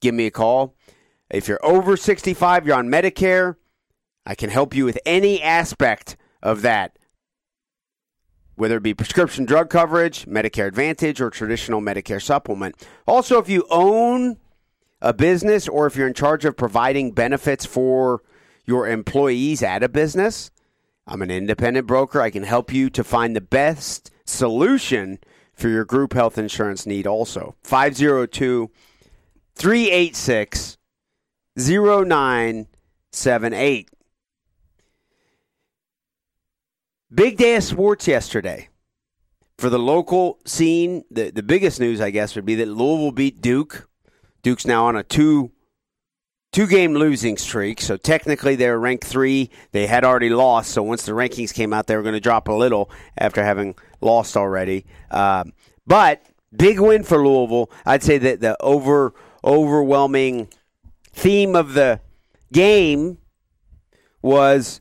give me a call. If you're over 65, you're on Medicare, I can help you with any aspect of that, whether it be prescription drug coverage, Medicare Advantage, or traditional Medicare supplement. Also, if you own a business or if you're in charge of providing benefits for your employees at a business, I'm an independent broker. I can help you to find the best solution for your group health insurance need also. 502 386 0978. Big day of sports yesterday. For the local scene, the, the biggest news, I guess, would be that Louisville beat Duke. Duke's now on a two two game losing streak. So technically they're ranked three. They had already lost. So once the rankings came out, they were going to drop a little after having lost already. Um, but big win for Louisville. I'd say that the over overwhelming theme of the game was,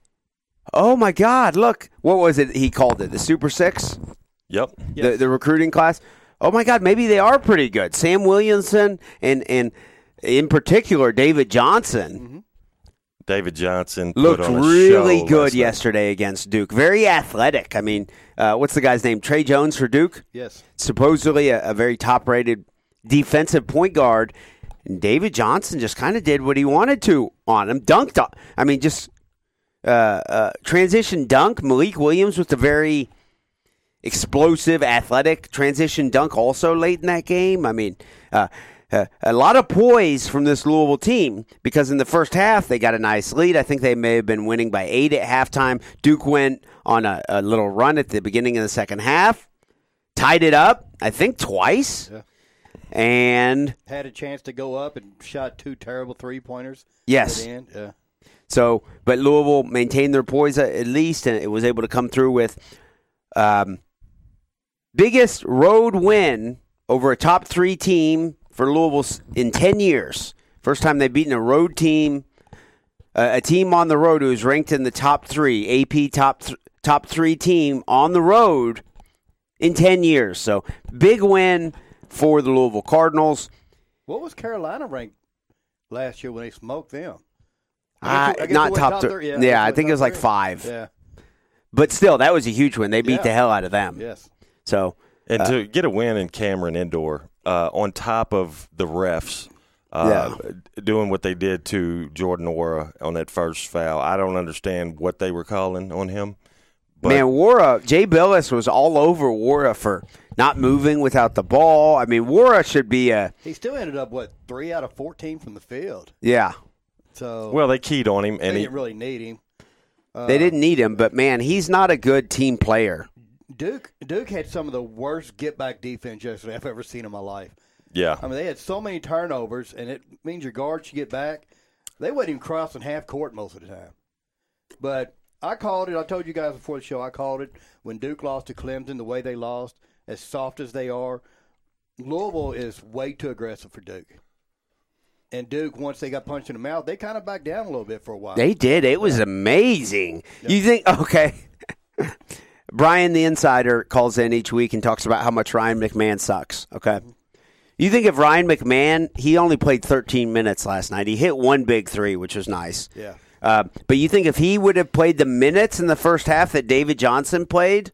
oh my God, look, what was it he called it? The Super Six? Yep. The, the recruiting class? Oh my God, maybe they are pretty good. Sam Williamson and, and in particular, David Johnson David Johnson put looked on a really show good last night. yesterday against Duke. Very athletic. I mean, uh, what's the guy's name? Tre Jones for Duke? Yes. supposedly a, a very top rated defensive point guard. And David Johnson just kind of did what he wanted to on him. Dunked. I mean, just uh, uh, transition dunk. Malik Williams with a very explosive, athletic transition dunk also late in that game. I mean, uh, uh, a lot of poise from this Louisville team because in the first half they got a nice lead. I think they may have been winning by eight at halftime. Duke went on a, a little run at the beginning of the second half, tied it up, I think twice. Yeah. And Had a chance to go up and shot two terrible three pointers. Yes. At the end. Yeah. So, but Louisville maintained their poise at at least, and it was able to come through with um, biggest road win over a top three team for Louisville in ten years. First time they've beaten a road team, uh, a team on the road who is ranked in the top three, AP top th- top three team on the road in ten years. So, big win for the Louisville Cardinals. What was Carolina ranked last year when they smoked them? I guess I guess not top, top three. three, yeah, Yeah, I guess I it think it was top like three. five. Yeah. But still, that was a huge win. They beat Yeah. the hell out of them. Yes. So And Uh, to get a win in Cameron Indoor, uh, on top of the refs uh, doing what they did to Jordan Nwora on that first foul, I don't understand what they were calling on him. But man, Nwora, Jay Bilas was all over Nwora for not moving without the ball. I mean, Nwora should be a He still ended up what three out of fourteen from the field. yeah. So well, they keyed on him, and he didn't really need him. Uh, They didn't need him, but man, he's not a good team player. Duke Duke had some of the worst get back defense yesterday I've ever seen in my life. yeah. I mean, they had so many turnovers, and it means your guards should get back. They wasn't even crossing half court most of the time. But I called it. I told you guys before the show. I called it when Duke lost to Clemson. The way they lost, as soft as they are, Louisville is way too aggressive for Duke. And Duke, once they got punched in the mouth, they kind of backed down a little bit for a while. They did. It was amazing. You think okay? Brian the Insider calls in each week and talks about how much Ryan McMahon sucks. Okay. You think if Ryan McMahon, he only played 13 minutes last night. He hit one big three, which was nice. yeah. Uh, but you think if he would have played the minutes in the first half that David Johnson played,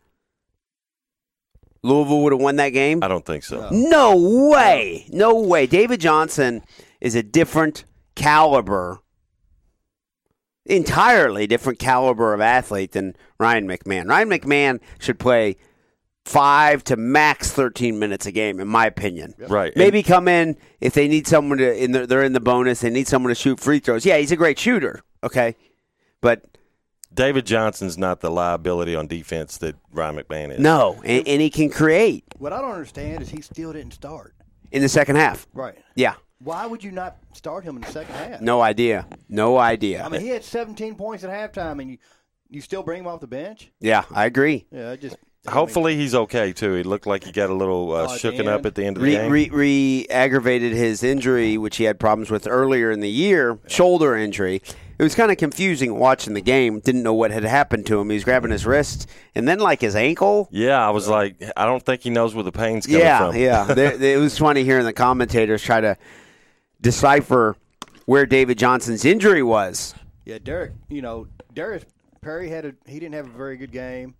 Louisville would have won that game? I don't think so. No way. No way. David Johnson is a different caliber, entirely different caliber of athlete than Ryan McMahon. Ryan McMahon should play five to max 13 minutes a game, in my opinion. Right. Maybe come in if they need someone to, in the, they're in the bonus, they need someone to shoot free throws. Yeah, he's a great shooter, okay? But David Johnson's not the liability on defense that Ryan McMahon is. no, and, and he can create What I don't understand is he still didn't start. in the second half. Right. Yeah, Why would you not start him in the second half? no idea. No idea. I mean, he had 17 points at halftime, and you you still bring him off the bench? yeah, I agree. Yeah, I just Hopefully he's okay too. He looked like he got a little uh, Oh, shooken up at the end of the re, game. re, re aggravated his injury, which he had problems with earlier in the year, shoulder injury. It was kind of confusing watching the game. Didn't know what had happened to him. He was grabbing his wrist and then like his ankle. yeah, I was like, I don't think he knows where the pain's coming Yeah, from. yeah. There- there- it was funny hearing the commentators try to decipher where David Johnson's injury was. Yeah, Derek. You know, Darius Perry had a he didn't have a very good game.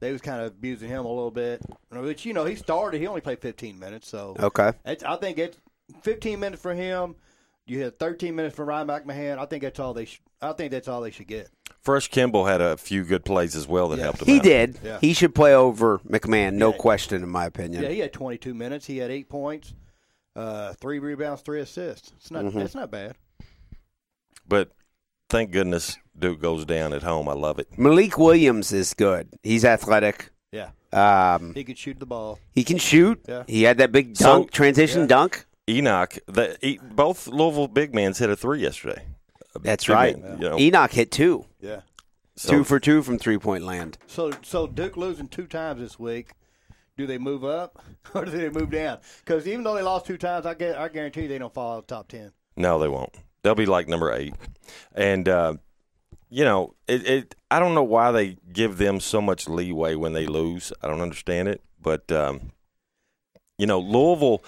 They was kind of abusing him a little bit, which you know he started. He only played 15 minutes, so Okay. it's, I think it's 15 minutes for him. You had 13 minutes for Ryan McMahon. I think that's all they. Sh- I think that's all they should get. Fresh Kimble had a few good plays as well that Yeah. helped him He out. did. Yeah. He should play over McMahon, no Yeah. question, in my opinion. Yeah, he had 22 minutes. He had eight points, uh, three rebounds, three assists. It's not. It's not bad. But thank goodness Duke goes down at home. I love it. Malik Williams is good. He's athletic. Yeah, Um, he can shoot the ball. he can shoot. Yeah. He had that big So- dunk, transition Yeah. dunk. Enoch, the, e- both Louisville big men hit a three yesterday. That's Big right. man, you know, Enoch hit two. Yeah. so- two for two from three point land. So, so Duke losing two times this week. Do they move up or do they move down? Because even though they lost two times, I get, I guarantee they don't fall out of the top ten. No, they won't. They'll be like number eight, and uh, you know, it, it. I don't know why they give them so much leeway when they lose. I don't understand it, but um, you know, Louisville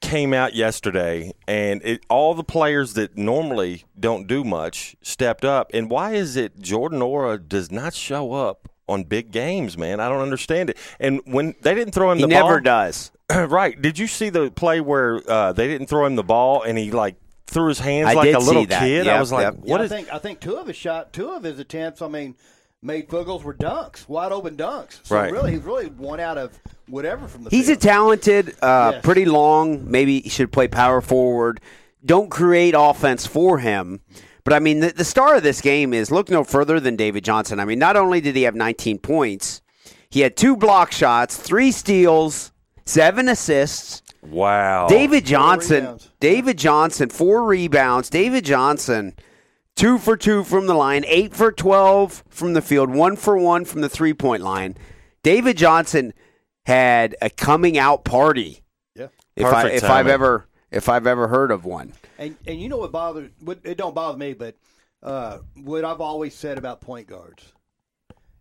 came out yesterday, and it, all the players that normally don't do much stepped up. And why is it Jordan Nwora does not show up? On big games, man, I don't understand it. And when they didn't throw him He the never ball, does. right? Did you see the play where uh, they didn't throw him the ball and he like threw his hands I like a little kid? Yep, I was like, yep. what yeah, is? I think I think two of his shot, two of his attempts. I mean, made field goals were dunks, wide open dunks. So Right. really, he's really one out of whatever from the. He's a talented, uh, Yes. pretty long. Maybe he should play power forward. Don't create offense for him. But I mean, the, the star of this game is look no further than David Johnson. I mean, not only did he have 19 points, he had two block shots, three steals, seven assists. wow, David Johnson. David Johnson, four rebounds. David Johnson, two for two from the line, eight for 12 from the field, one for one from the three point line. David Johnson had a coming out party. Yeah. If I Perfect if I've ever if I've ever heard of one. And and you know what bothers? What it don't bother me, but uh, what I've always said about point guards.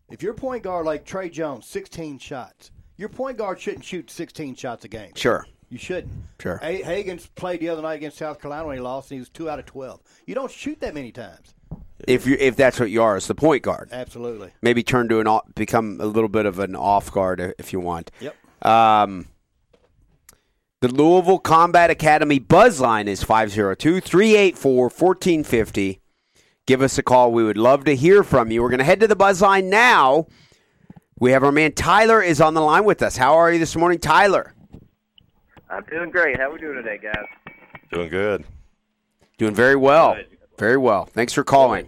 If your point guard like Tre Jones, 16 shots, your point guard shouldn't shoot 16 shots a game. Sure. You shouldn't. Sure. Ha- Hagans played the other night against South Carolina when he lost, and he was two out of 12. You don't shoot that many times. If you if that's what you are, as the point guard. Absolutely. Maybe turn to an off, become a little bit of an off guard if you want. Yep. Um, the Louisville Combat Academy buzz line is 502 384 1450. Give us a call. We would love to hear from you. We're going to head to the buzz line now. We have our man Tyler is on the line with us. How are you this morning, Tyler? I'm doing great. How are we doing today, guys? doing good. Doing very well. Good. Very well. Thanks for calling.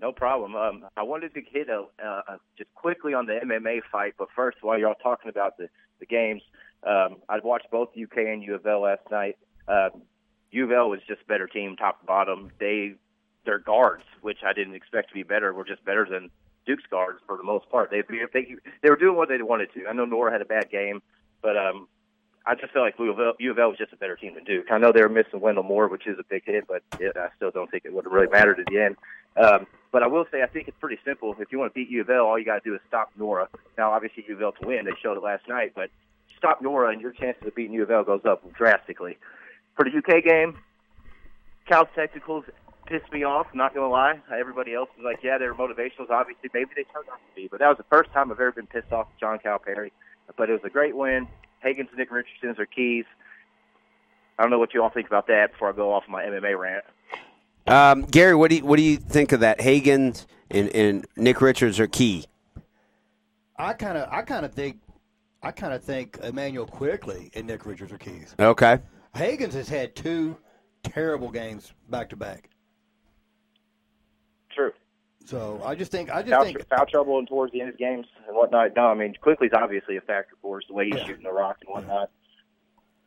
No problem. Um, I wanted to hit a, uh, uh, just quickly on the MMA fight, but first, while y'all talking about the the games, um, I watched both UK and U of L last night. Uh, U of L was just better team, top to bottom. They their guards, which I didn't expect to be better, were just better than Duke's guards for the most part. They they they were doing what they wanted to. I know Nwora had a bad game, but um, I just felt like U of, L was just a better team than Duke. I know they were missing Wendell Moore, which is a big hit, but it, I still don't think it would have really mattered at the end. Um, but I will say, I think it's pretty simple. If you want to beat U of L, all you got to do is stop Nwora. Now, obviously, U of L to win. They showed it last night, but stop Nwora, and your chances of beating U of L goes up drastically. For the UK game, Cal's technicals pissed me off. Not gonna lie. Everybody else was like, yeah, they were motivationals. Obviously, maybe they turned out to be, but that was the first time I've ever been pissed off at John Calipari. But it was a great win. Hagans and Nick Richardson's are keys. I don't know what you all think about that before I go off my MMA rant. Um, Gary, what do you, what do you think of that? Hagen and, and Nick Richards are key. I kind of I kind of think I kind of think Immanuel Quickley and Nick Richards are keys. Okay. Hagans has had two terrible games back to back. So I just think I just Foul, think foul trouble and towards the end of games and whatnot. No, I mean Quickley's obviously a factor for us, the way he's shooting the rock and whatnot.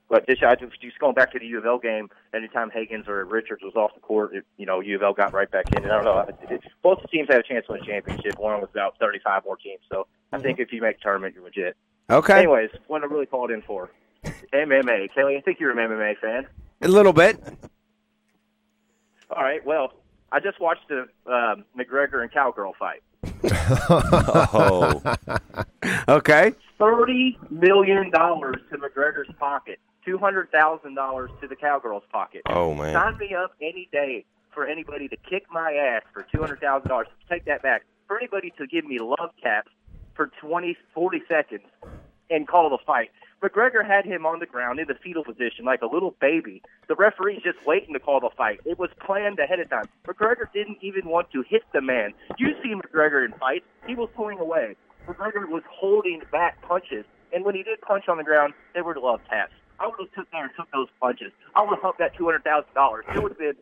But this, I just, just going back to the U of L game. Anytime Hagans or Richards was off the court, it, you know U of L got right back in. And I don't know. It, it, both the teams had a chance to win a championship, along was about 35 more teams. So I mm-hmm. think if you make a tournament, you're legit. Okay. Anyways, what I really called in for MMA. Kelly, I think you're an MMA fan. A little bit. All right. Well, I just watched the um, McGregor and Cowgirl fight. Oh, Okay. thirty million dollars to McGregor's pocket two hundred thousand dollars to the cowgirls' pocket. Oh man. Sign me up any day for anybody to kick my ass for two hundred thousand dollars. Take that back. For anybody to give me love taps for 20, 40 seconds and call the fight. McGregor had him on the ground in the fetal position like a little baby. The referee's just waiting to call the fight. It was planned ahead of time. McGregor didn't even want to hit the man. You see McGregor in fights, he was pulling away. McGregor was holding back punches. And when he did punch on the ground, they were love taps. I would have took there and took those punches. I would have humped that two hundred thousand dollars. It would have been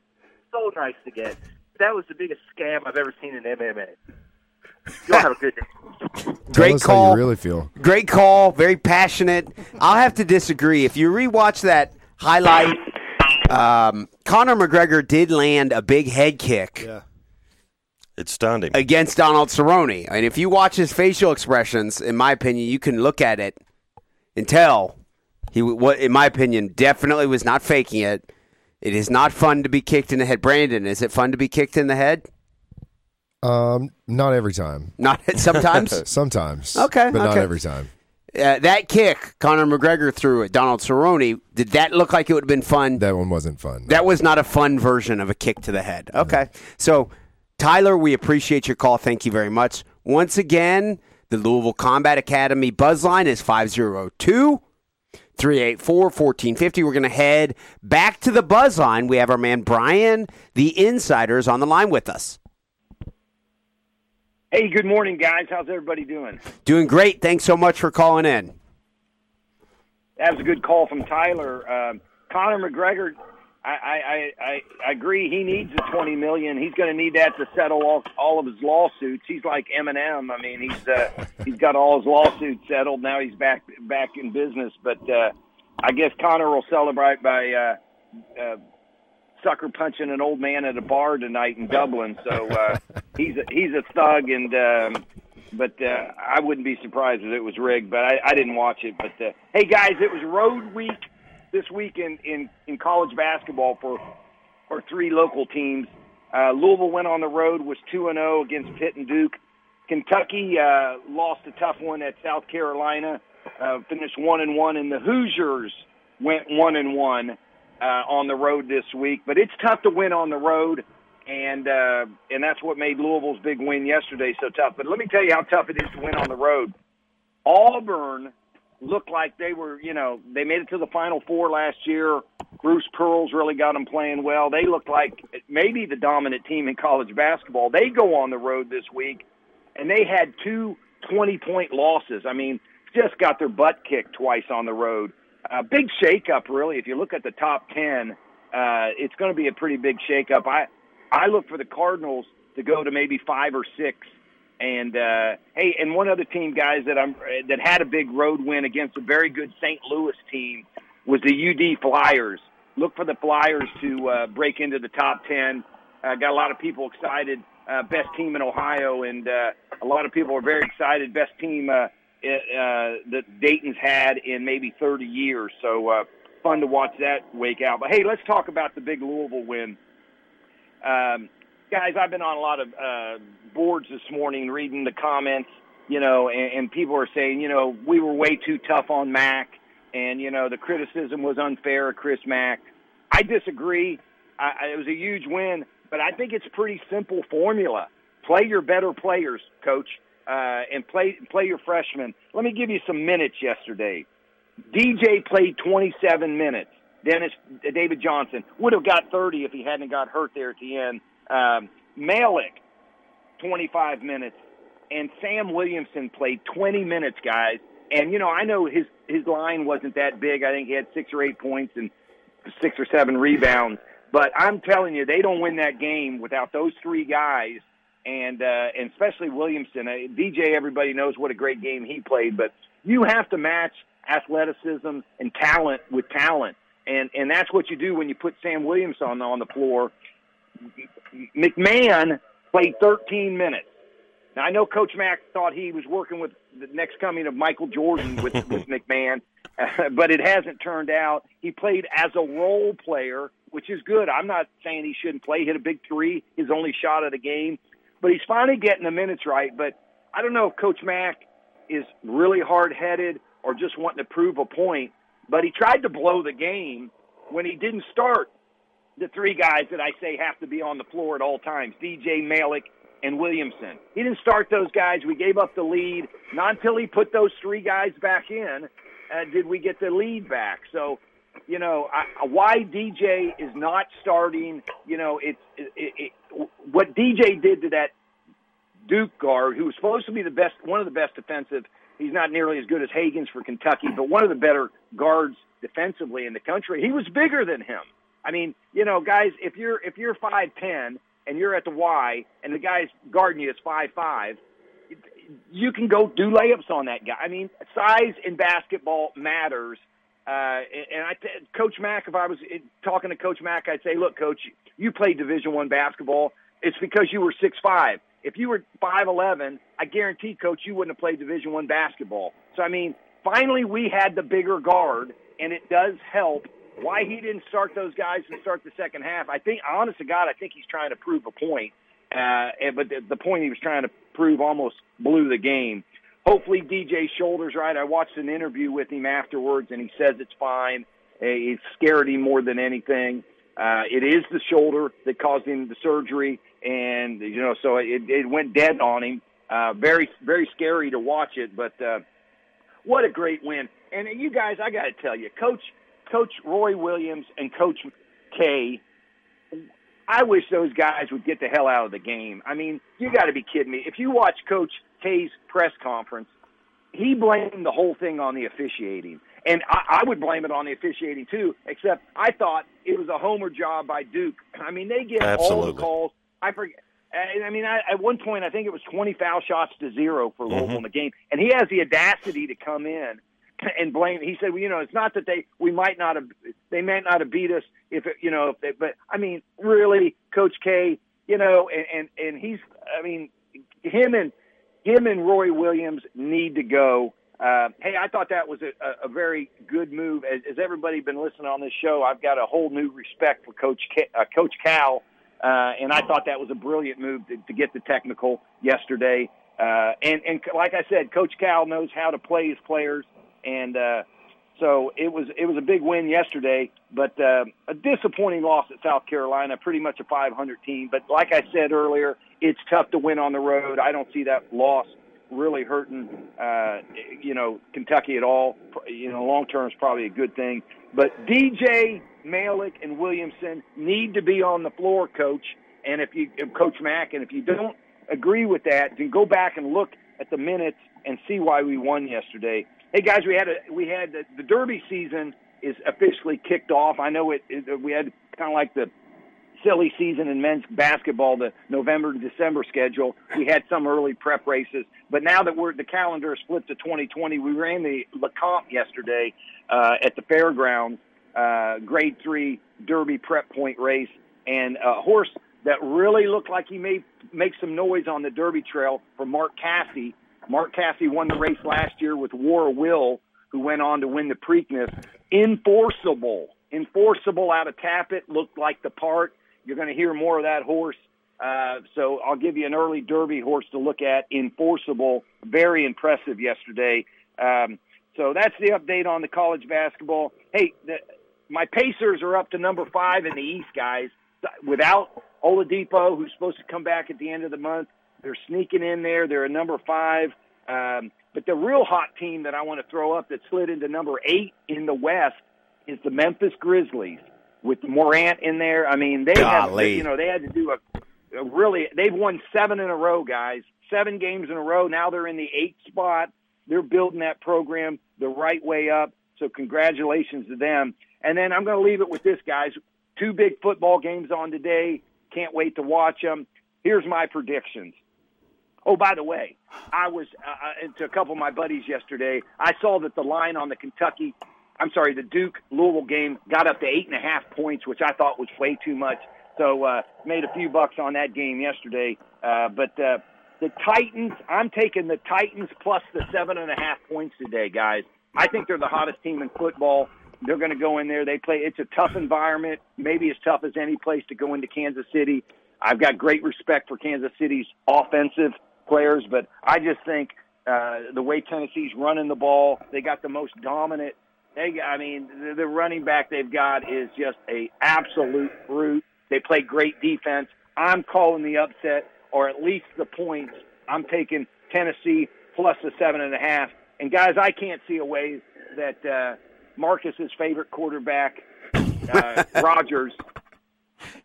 so nice to get. That was the biggest scam I've ever seen in MMA. Y'all have a good day. Tell Great us call. how you really feel. Great call. Very passionate. I'll have to disagree. If you rewatch that highlight, um, Conor McGregor did land a big head kick Yeah. It stunned him. against Donald Cerrone. And if you watch his facial expressions, in my opinion, you can look at it and tell he, what, in my opinion, definitely was not faking it. It is not fun to be kicked in the head. Brandon, is it fun to be kicked in the head? Um, not every time. Not sometimes. Sometimes. Okay, But not okay. every time. uh, that kick Conor McGregor threw at Donald Cerrone, did that look like it would have been fun? That one wasn't fun. That was not a fun version of a kick to the head. Okay. So, Tyler, we appreciate your call. Thank you very much. Once again, the Louisville Combat Academy buzz line is 502 384 1450. We're going to head back to the buzz line. We have our man Brian, the insiders, on the line with us. Hey, good morning, guys. How's everybody doing? Doing great. Thanks so much for calling in. That was a good call from Tyler. Um, Conor McGregor, I, I, I, I agree. He needs the twenty million. He's going to need that to settle all, all of his lawsuits. He's like Eminem. I mean, he's uh, he's got all his lawsuits settled. Now he's back back in business. But uh, I guess Conor will celebrate by uh, uh, sucker punching an old man at a bar tonight in Dublin. So uh, he's a, he's a thug, and um, but uh, I wouldn't be surprised if it was rigged. But I, I didn't watch it. But uh, hey, guys, it was road week this week in, in, in college basketball for for three local teams. Uh, Louisville went on the road, was two and zero against Pitt and Duke. Kentucky uh, lost a tough one at South Carolina, uh, finished one and one, and the Hoosiers went one and one uh, on the road this week. But it's tough to win on the road, and uh, and that's what made Louisville's big win yesterday so tough. But let me tell you how tough it is to win on the road. Auburn looked like they were, you know, they made it to the Final Four last year. Bruce Pearl's really got them playing well. They looked like maybe the dominant team in college basketball. They go on the road this week, and they had two 20 point losses. I mean, just got their butt kicked twice on the road. Uh, big shakeup, really. If you look at the top 10, uh, it's going to be a pretty big shakeup. I, I look for the Cardinals to go to maybe five or six. And uh, hey, and one other team, guys, that I'm that had a big road win against a very good St. Louis team was the UD Flyers. Look for the Flyers to uh, break into the top ten. Uh, got a lot of people excited. Uh, best team in Ohio, and uh, a lot of people are very excited. Best team uh, uh, that Dayton's had in maybe 30 years. So uh, fun to watch that wake out. But hey, let's talk about the big Louisville win. Um, guys, I've been on a lot of uh, boards this morning reading the comments, you know, and, and people are saying, you know, we were way too tough on Mack, and you know, the criticism was unfair of Chris Mack. I disagree. I, it was a huge win, but I think it's pretty simple formula. Play your better players, coach, uh, and play play your freshman. Let me give you some minutes yesterday. DJ played 27 minutes. Dennis David Johnson would have got 30 if he hadn't got hurt there at the end. Um, Malik, 25 minutes, and Sam Williamson played 20 minutes, guys. And you know, I know his his line wasn't that big. I think he had six or eight points and six or seven rebounds. But I'm telling you, they don't win that game without those three guys, and uh, and especially Williamson. Uh, DJ, everybody knows what a great game he played, but you have to match athleticism and talent with talent, and and that's what you do when you put Sam Williamson on on the floor. McMahon played 13 minutes. Now I know Coach Mack thought he was working with the next coming of Michael Jordan with with McMahon, uh, but it hasn't turned out. He played as a role player, which is good. I'm not saying he shouldn't play. He hit a big three, his only shot of the game, but he's finally getting the minutes right. But I don't know if Coach Mack is really hard headed or just wanting to prove a point. but he tried to blow the game when he didn't start the three guys that I say have to be on the floor at all times: DJ Malik and Williamson. He didn't start those guys. We gave up the lead. Not until he put those three guys back in uh, did we get the lead back. So, you know, I, why DJ is not starting? You know, it's it, it, it, what DJ did to that Duke guard, who was supposed to be the best, one of the best defensive. He's not nearly as good as Hagans for Kentucky, but one of the better guards defensively in the country. He was bigger than him. I mean, you know, guys, if you're if you're five ten and you're at the Y and the guy's guarding you is five five, you can go do layups on that guy. I mean, size in basketball matters. Uh, and I, Coach Mack, if I was talking to Coach Mack, I'd say, look, Coach, you played Division One basketball. It's because you were six five. If you were five eleven, I guarantee, Coach, you wouldn't have played Division One basketball. So I mean, finally, we had the bigger guard, and it does help why he didn't start those guys and start the second half, I think, honest to God, I think he's trying to prove a point. Uh, but the, the point he was trying to prove almost blew the game. Hopefully, DJ's shoulder's right. I watched an interview with him afterwards, and he says it's fine. It scared him more than anything. Uh, it is the shoulder that caused him the surgery, and you know, so it, it went dead on him. Uh, very, very scary to watch it, but uh, what a great win! And you guys, I got to tell you, Coach Coach Roy Williams and Coach K. I wish those guys would get the hell out of the game. I mean, you got to be kidding me. If you watch Coach K's press conference, he blamed the whole thing on the officiating. And I, I would blame it on the officiating too, except I thought it was a homer job by Duke. I mean, they get Absolutely. all the calls. I forget. I mean, I, at one point, I think it was 20 foul shots to zero for Louisville mm-hmm. in the game, and he has the audacity to come in and blame. He said, well, you know, it's not that they we might not have they might not have beat us if it, you know, if they, but I mean, really, Coach K, you know, and and and he's, I mean, him and him and Roy Williams need to go. Uh, hey, I thought that was a, a very good move. As, as everybody been listening on this show, I've got a whole new respect for Coach K, uh, Coach Cal, uh, and I thought that was a brilliant move to, to get the technical yesterday. Uh, and and like I said, Coach Cal knows how to play his players and uh, so it was it was a big win yesterday, but uh, a disappointing loss at South Carolina. Pretty much a 500 team, but like I said earlier, it's tough to win on the road. I don't see that loss really hurting uh, you know Kentucky at all. You know, long term is probably a good thing. But DJ Malik and Williamson need to be on the floor, coach. And if you, Coach Mack, and if you don't agree with that, then go back and look at the minutes and see why we won yesterday. Hey guys, we had a we had the, the Derby season is officially kicked off. I know it, it we had kind of like the silly season in men's basketball, the November to December schedule. We had some early prep races, but now that we're the calendar is flipped to 2020, we ran the Lecomte yesterday uh, at the fairgrounds, uh, Grade Three Derby prep point race, and a horse that really looked like he may make some noise on the Derby trail for Mark Casse Mark Casse won the race last year with War Will, who went on to win the Preakness. Enforceable, enforceable out of Tapit looked like the part. You're going to hear more of that horse. Uh, so I'll give you an early Derby horse to look at. Enforceable, very impressive yesterday. Um, so that's the update on the college basketball. Hey, the, my Pacers are up to number five in the East, guys. Without Oladipo, who's supposed to come back at the end of the month, they're sneaking in there. They're a number five. Um, but the real hot team that I want to throw up that slid into number eight in the West is the Memphis Grizzlies with Morant in there. I mean, they have, you know, they had to do a, a really, they've won seven in a row, guys, seven games in a row. Now they're in the eighth spot. They're building that program the right way up. So congratulations to them. And then I'm going to leave it with this, guys. Two big football games on today. Can't wait to watch them. Here's my predictions. Oh, by the way, I was uh, uh, to a couple of my buddies yesterday. I saw that the line on the Kentucky, I'm sorry, the Duke Louisville game got up to eight and a half points, which I thought was way too much. So uh, made a few bucks on that game yesterday. Uh, but uh, the Titans, I'm taking the Titans plus the seven and a half points today, guys. I think they're the hottest team in football. They're going to go in there. They play. It's a tough environment, maybe as tough as any place to go into Kansas City. I've got great respect for Kansas City's offensive players, but I just think uh, the way Tennessee's running the ball, they got the most dominant They, I mean, the, the running back they've got is just a absolute brute. They play great defense. I'm calling the upset, or at least the points. I'm taking Tennessee plus the seven and a half. And guys, I can't see a way that uh, Marcus's favorite quarterback, uh, Rodgers,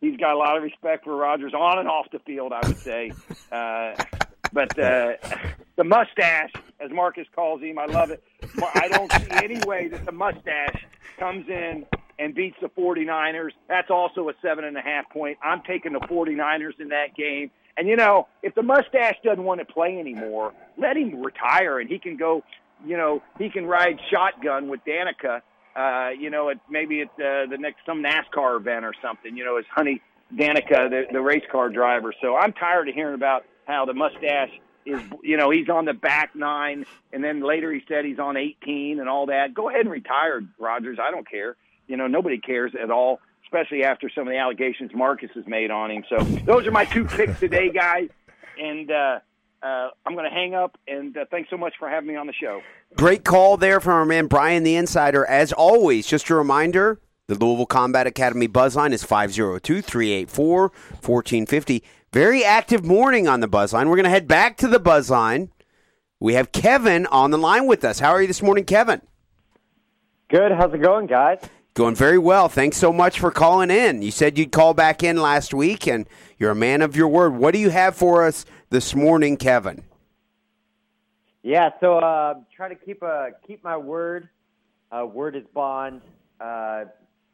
he's got a lot of respect for Rodgers on and off the field. I would say, uh, but uh, the mustache, as Marcus calls him, I love it. I don't see any way that the mustache comes in and beats the 49ers. That's also a seven and a half point. I'm taking the 49ers in that game. And you know, if the mustache doesn't want to play anymore, let him retire and he can go. You know, he can ride shotgun with Danica. Uh, you know, at maybe at uh, the next some NASCAR event or something. You know, as Honey Danica, the, the race car driver. So I'm tired of hearing about how the mustache is. You know, he's on the back nine, and then later he said he's on 18 and all that. Go ahead and retire, Rodgers. I don't care. You know, nobody cares at all especially after some of the allegations Marcus has made on him. So those are my two picks today, guys. And uh, uh, I'm going to hang up. And uh, thanks so much for having me on the show. Great call there from our man Brian the Insider. As always, just a reminder the Louisville Combat Academy buzzline is 502 384 1450. Very active morning on the buzzline. We're going to head back to the buzzline. We have Kevin on the line with us. How are you this morning, Kevin? Good. How's it going, guys? Going very well. Thanks so much for calling in. You said you'd call back in last week, and you're a man of your word. What do you have for us this morning, Kevin? Yeah, so uh, trying to keep a keep my word. Uh, word is bond. Uh,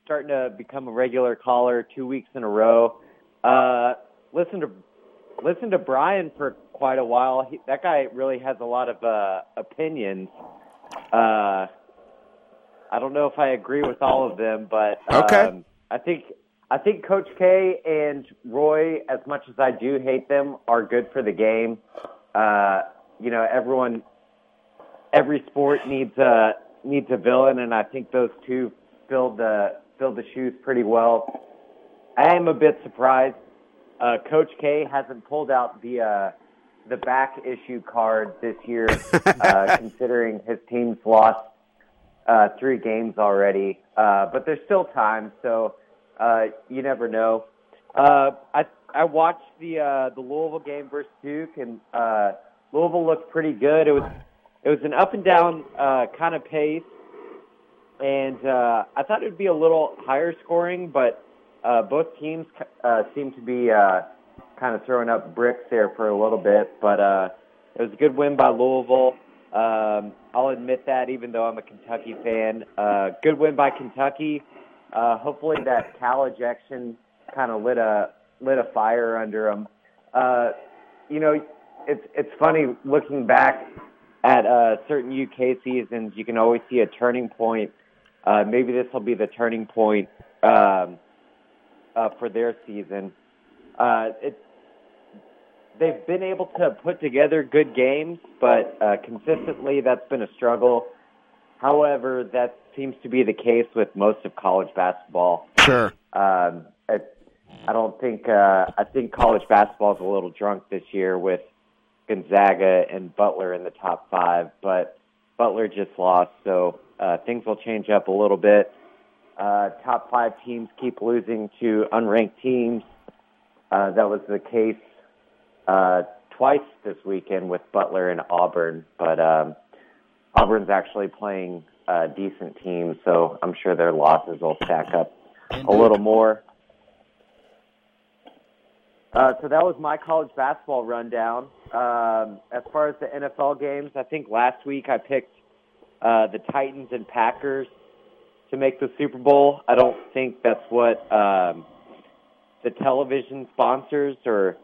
starting to become a regular caller, two weeks in a row. Uh, listen to listen to Brian for quite a while. He, that guy really has a lot of uh, opinions. Uh, I don't know if I agree with all of them, but okay. Um, I think I think Coach K and Roy, as much as I do hate them, are good for the game. Uh, you know, everyone, every sport needs a needs a villain, and I think those two filled the filled the shoes pretty well. I am a bit surprised. Uh, Coach K hasn't pulled out the uh, the back issue card this year, uh, considering his team's lost uh, three games already, uh, but there's still time, so uh, you never know. Uh, I I watched the uh, the Louisville game versus Duke, and uh, Louisville looked pretty good. It was it was an up and down uh, kind of pace, and uh, I thought it would be a little higher scoring, but uh, both teams uh, seemed to be uh, kind of throwing up bricks there for a little bit. But uh, it was a good win by Louisville. Um, I'll admit that, even though I'm a Kentucky fan. Uh, good win by Kentucky. Uh, hopefully that Cal ejection kind of lit a lit a fire under them. Uh, you know, it's it's funny looking back at uh, certain UK seasons. You can always see a turning point. Uh, maybe this will be the turning point um, uh, for their season. Uh, it, they've been able to put together good games, but uh, consistently that's been a struggle. However, that seems to be the case with most of college basketball. Sure. Um, it, I don't think uh, I think college basketball is a little drunk this year with Gonzaga and Butler in the top five, but Butler just lost, so uh, things will change up a little bit. Uh, top five teams keep losing to unranked teams. Uh, that was the case uh, twice this weekend with Butler and Auburn, but um, Auburn's actually playing a decent team, so I'm sure their losses will stack up a little more. Uh, so that was my college basketball rundown. Um, as far as the NFL games, I think last week I picked uh, the Titans and Packers to make the Super Bowl. I don't think that's what um, the television sponsors or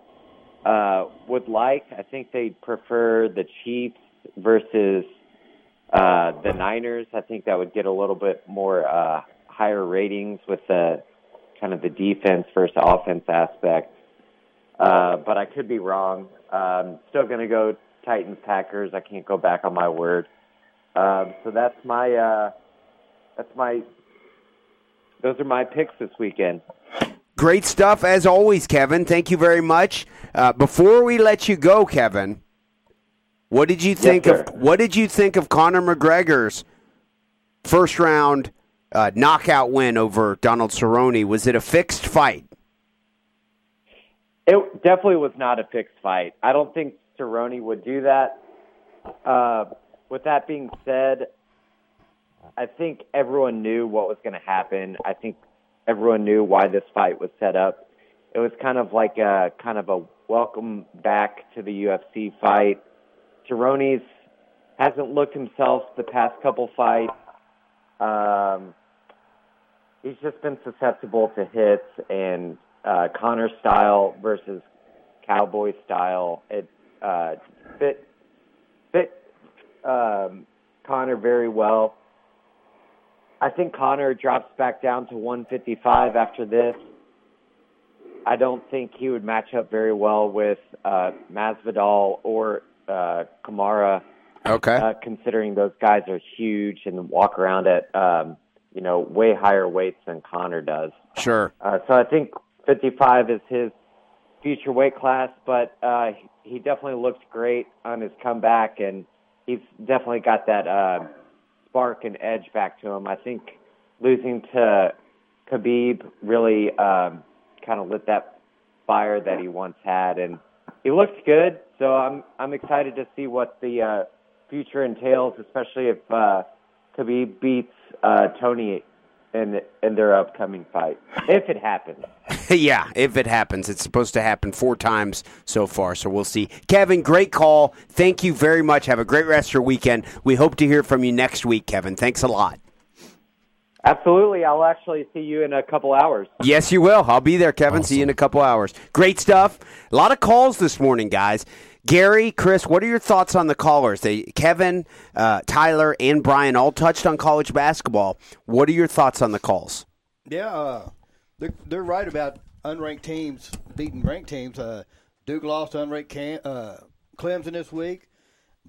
uh, would like. I think they prefer the Chiefs versus uh, the Niners. I think that would get a little bit more uh, higher ratings with the kind of the defense versus offense aspect. Uh, but I could be wrong. Um, still going to go Titans Packers. I can't go back on my word. Um, so that's my uh, that's my those are my picks this weekend. Great stuff as always, Kevin. Thank you very much. Uh, before we let you go, Kevin, what did you think Yes, of what did you think of Conor McGregor's first round uh, knockout win over Donald Cerrone. Was it a fixed fight? It definitely was not a fixed fight. I don't think Cerrone would do that. Uh, with that being said, I think everyone knew what was going to happen. I think everyone knew why this fight was set up. It was kind of like a kind of a welcome back to the UFC fight. Cerrone's hasn't looked himself the past couple fights. Um, he's just been susceptible to hits and uh, Conor style versus Cowboy style. It uh, fit fit um, Conor very well. I think Conor drops back down to 155 after this. I don't think he would match up very well with uh, Masvidal or uh, Kamaru. Okay. Uh, considering those guys are huge and walk around at um, you know way higher weights than Conor does. Sure. Uh, so I think 55 is his future weight class, but uh, he definitely looks great on his comeback, and he's definitely got that uh, spark and edge back to him. I think losing to Khabib really um, kind of lit that fire that he once had, and he looked good. So I'm I'm excited to see what the uh, future entails, especially if uh, Khabib beats uh, Tony in in their upcoming fight, if it happens. yeah, if it happens. It's supposed to happen four times so far, so we'll see. Kevin, great call. Thank you very much. Have a great rest of your weekend. We hope to hear from you next week, Kevin. Thanks a lot. Absolutely. I'll actually see you in a couple hours. Yes, you will. I'll be there, Kevin. See you in a couple hours. Great stuff. A lot of calls this morning, guys. Gary, Chris, what are your thoughts on the callers? They, Kevin, uh, Tyler, and Brian all touched on college basketball. What are your thoughts on the calls? Yeah, uh, they're, they're right about unranked teams beating ranked teams. Uh, Duke lost unranked Cam, uh, Clemson this week.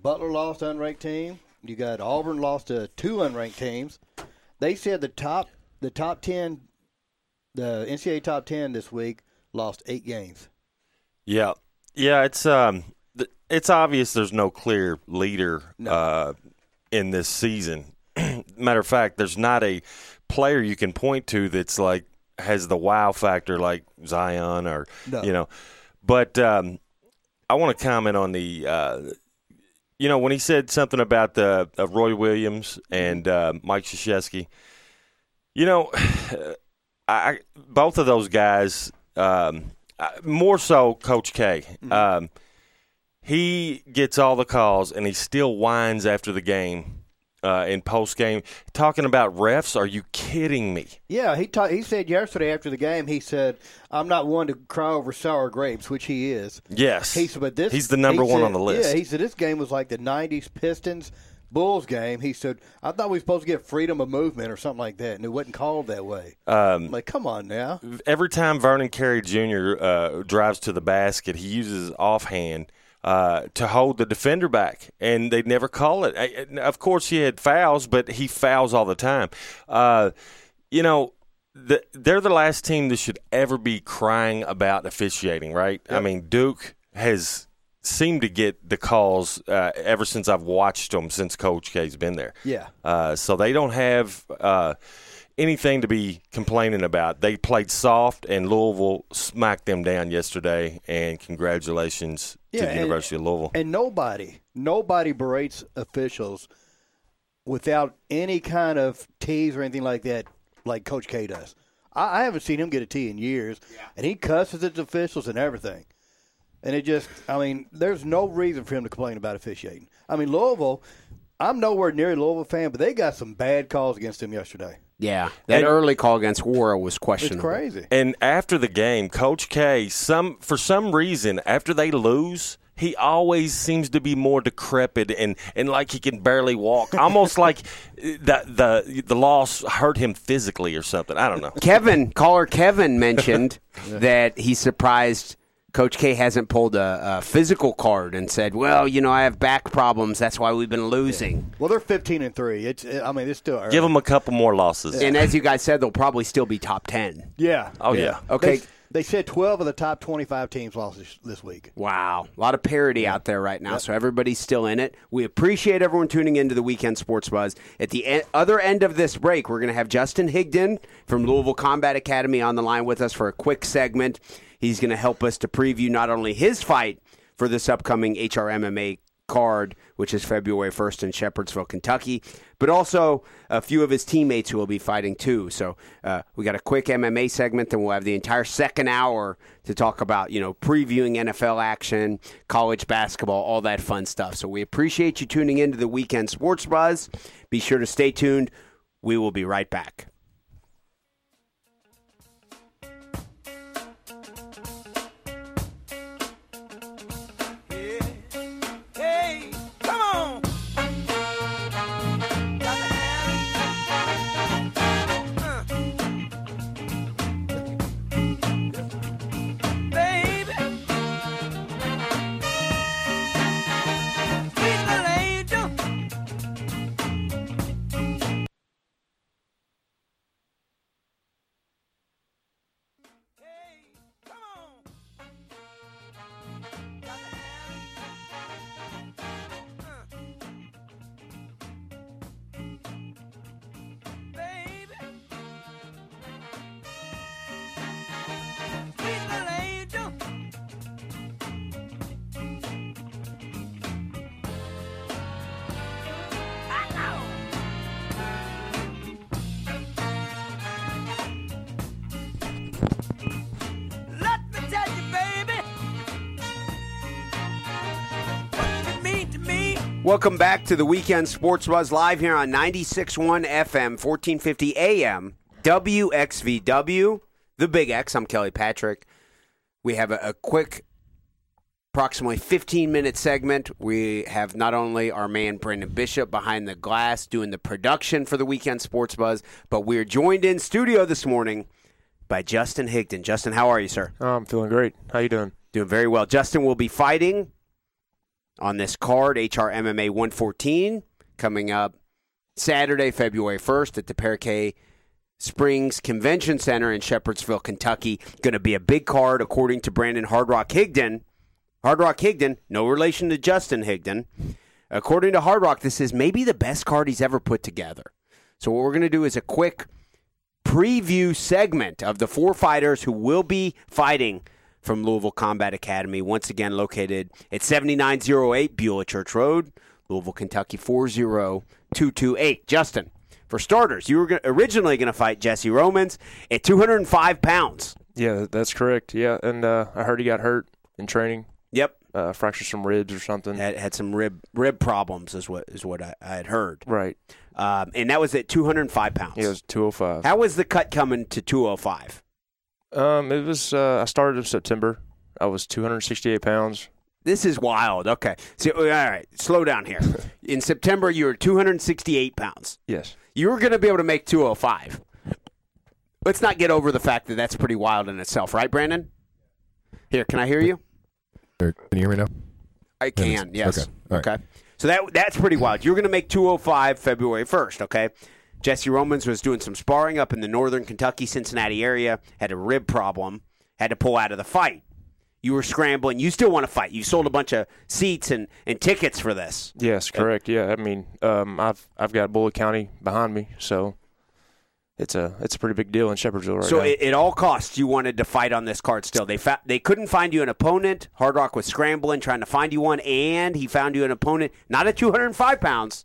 Butler lost unranked team. You got Auburn lost to two unranked teams. They said the top the top ten, the NCAA top ten this week lost eight games. Yeah, yeah. It's um, it's obvious there's no clear leader No. uh, in this season. Matter of fact, there's not a player you can point to that's like has the wow factor like Zion or No. you know. But um, I want to comment on the. Uh, you know, when he said something about the uh, Roy Williams and uh, Mike Krzyzewski, you know, I both of those guys, um, more so Coach K. Um, he gets all the calls and he still whines after the game uh, in post game, talking about refs. Are you kidding me? Yeah, he ta- he said yesterday after the game. He said, "I'm not one to cry over sour grapes," which he is. Yes, He said, but this he's the number he one said- on the list. Yeah, he said this game was like the '90s Pistons Bulls game. He said, "I thought we were supposed to get freedom of movement or something like that, and it wasn't called that way." um, like, come on now. every time Vernon Carey Jr. Uh, drives to the basket, he uses offhand uh, to hold the defender back, and they'd never call it. I- Of course, he had fouls, but he fouls all the time. Uh, you know, the, they're the last team that should ever be crying about officiating, right? I mean, Duke has seemed to get the calls uh, ever since I've watched them since Coach K's been there. Yeah. Uh, so they don't have uh, anything to be complaining about. They played soft, and Louisville smacked them down yesterday. And congratulations Yeah, to the and- University of Louisville. And nobody, nobody berates officials without any kind of tease or anything like that, like Coach K does. I, I haven't seen him get a tee in years, and he cusses at officials and everything. And it just, I mean, there's no reason for him to complain about officiating. I mean, Louisville, I'm nowhere near a Louisville fan, but they got some bad calls against him yesterday. Yeah, that And- early call against Nwora was questionable. It's questionable. crazy. And after the game, Coach K, some for some reason, after they lose, he always seems to be more decrepit and, and like he can barely walk, almost like the the the loss hurt him physically or something. I don't know. Kevin, caller Kevin mentioned that he's surprised Coach K hasn't pulled a, a physical card and said, "Well, you know, I have back problems. That's why we've been losing." Well, they're 15 and three. It's, I mean, it's still early. Give them a couple more losses. And as you guys said, they'll probably still be top ten. yeah. Oh yeah. Okay. They, They said 12 of the top 25 teams lost this, this week. Wow. A lot of parity out there right now, so everybody's still in it. We appreciate everyone tuning into the Weekend Sports Buzz. At the e- other end of this break, we're going to have Justin Higdon from Louisville Combat Academy on the line with us for a quick segment. He's going to help us to preview not only his fight for this upcoming HRMMA card, which is February 1st in Shepherdsville, Kentucky, but also a few of his teammates who will be fighting too. So uh, we got a quick MMA segment, then we'll have the entire second hour to talk about, you know, previewing NFL action, college basketball, all that fun stuff. So we appreciate you tuning into the Weekend Sports Buzz. Be sure to stay tuned. We will be right back. Welcome back to the Weekend Sports Buzz live here on 96.1 FM, 1450 AM, WXVW, the Big X. I'm Kelly Patrick. We have a, a quick, approximately 15 minute segment. We have not only our man Branden Bishop behind the glass doing the production for the Weekend Sports Buzz, but we're joined in studio this morning by Justin Higdon. Justin, how are you, sir? I'm feeling great. How you doing? Doing very well. Justin will be fighting on this card, HR MMA 114, coming up Saturday, February 1st at the Paroquet Springs Convention Center in Shepherdsville, Kentucky. Going to be a big card, according to Brandon Hard Rock Higdon. Hard Rock Higdon, no relation to Justin Higdon. According to Hard Rock, this is maybe the best card he's ever put together. So, what we're going to do is a quick preview segment of the four fighters who will be fighting from Louisville Combat Academy, once again located at 7908 Beulah Church Road, Louisville, Kentucky 40228. Justin, for starters, you were originally going to fight Jesse Romans at 205 pounds. Yeah, that's correct. Yeah, and uh, I heard he got hurt in training, Yep. uh, fractured some ribs or something. Had, had some rib rib problems, is what is what I, I had heard. Right. Um, and that was at 205 pounds. Yeah, it was 205. How was the cut coming to 205? Um, it was. Uh, I started in September. I was 268 pounds. This is wild. Okay. So, all right, slow down here. In September, you were 268 pounds. Yes. You were going to be able to make 205. Let's not get over the fact that that's pretty wild in itself, right, Brandon? Here, can I hear you? Can you hear me now? I can. Yes. Okay. All right. Okay. So that that's pretty wild. You're going to make 205 February 1st. Okay. Jesse Romans was doing some sparring up in the northern Kentucky, Cincinnati area. Had a rib problem. Had to pull out of the fight. You were scrambling. You still want to fight. You sold a bunch of seats and, and tickets for this. Yes, correct. Yeah, I mean, um, I've I've got Bullitt County behind me, so it's a it's a pretty big deal in Shepherdsville right so now. it, it all costs you wanted to fight on this card still. They fa- they couldn't find you an opponent. Hard Rock was scrambling trying to find you one, and he found you an opponent not at 205 pounds,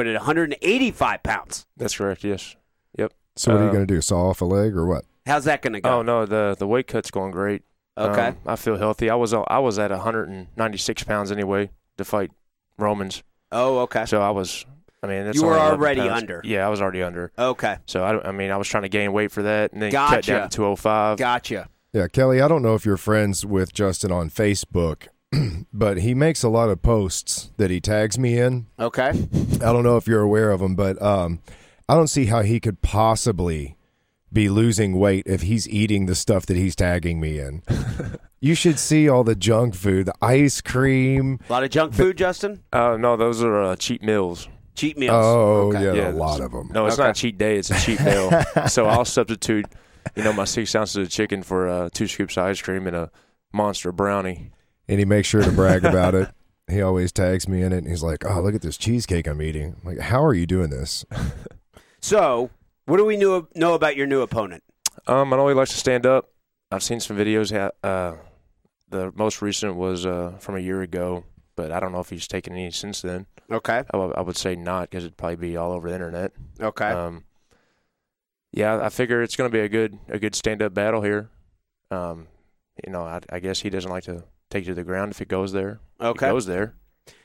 but at 185 pounds. That's correct. Yes. Yep. So what are you Uh, going to do? Saw off a leg or what? How's that going to go? Oh no, the the weight cut's going great. Okay. Um, I feel healthy. I was I was at 196 pounds anyway to fight Romans, Oh, okay. so I was. I mean, that's You were already pounds. under. Yeah, I was already under. Okay. So I, don't- I mean, I was trying to gain weight for that, and then cut Gotcha. down to 205. Gotcha. Yeah, Kelly, I don't know if you're friends with Justin on Facebook, but he makes a lot of posts that he tags me in. Okay. I don't know if you're aware of them, but um, I don't see how he could possibly be losing weight if he's eating the stuff that he's tagging me in. you should see all the junk food, the ice cream. A lot of junk food, Justin. Uh, no, those are uh, cheat meals. Cheat meals. Oh, Okay. yeah, Yeah, a lot of them. No, it's Okay. not a cheat day; it's a cheat meal. so I'll substitute you know, my six ounces of chicken for uh, two scoops of ice cream and a monster brownie. And he makes sure to brag about it. He always tags me in it, and he's like, "Oh, look at this cheesecake I'm eating." I'm like, how are you doing this? So, what do we know, know about your new opponent? Um, I know he likes to stand up. I've seen some videos. ha- Uh, the most recent was uh, from a year ago, but I don't know if he's taken any since then. Okay. I would- I would say not because it'd probably be all over the internet. Okay. Um, yeah, I figure it's going to be a good a good stand up battle here. Um, you know, I, I guess he doesn't like to take it to the ground if it goes there. Okay. It goes there.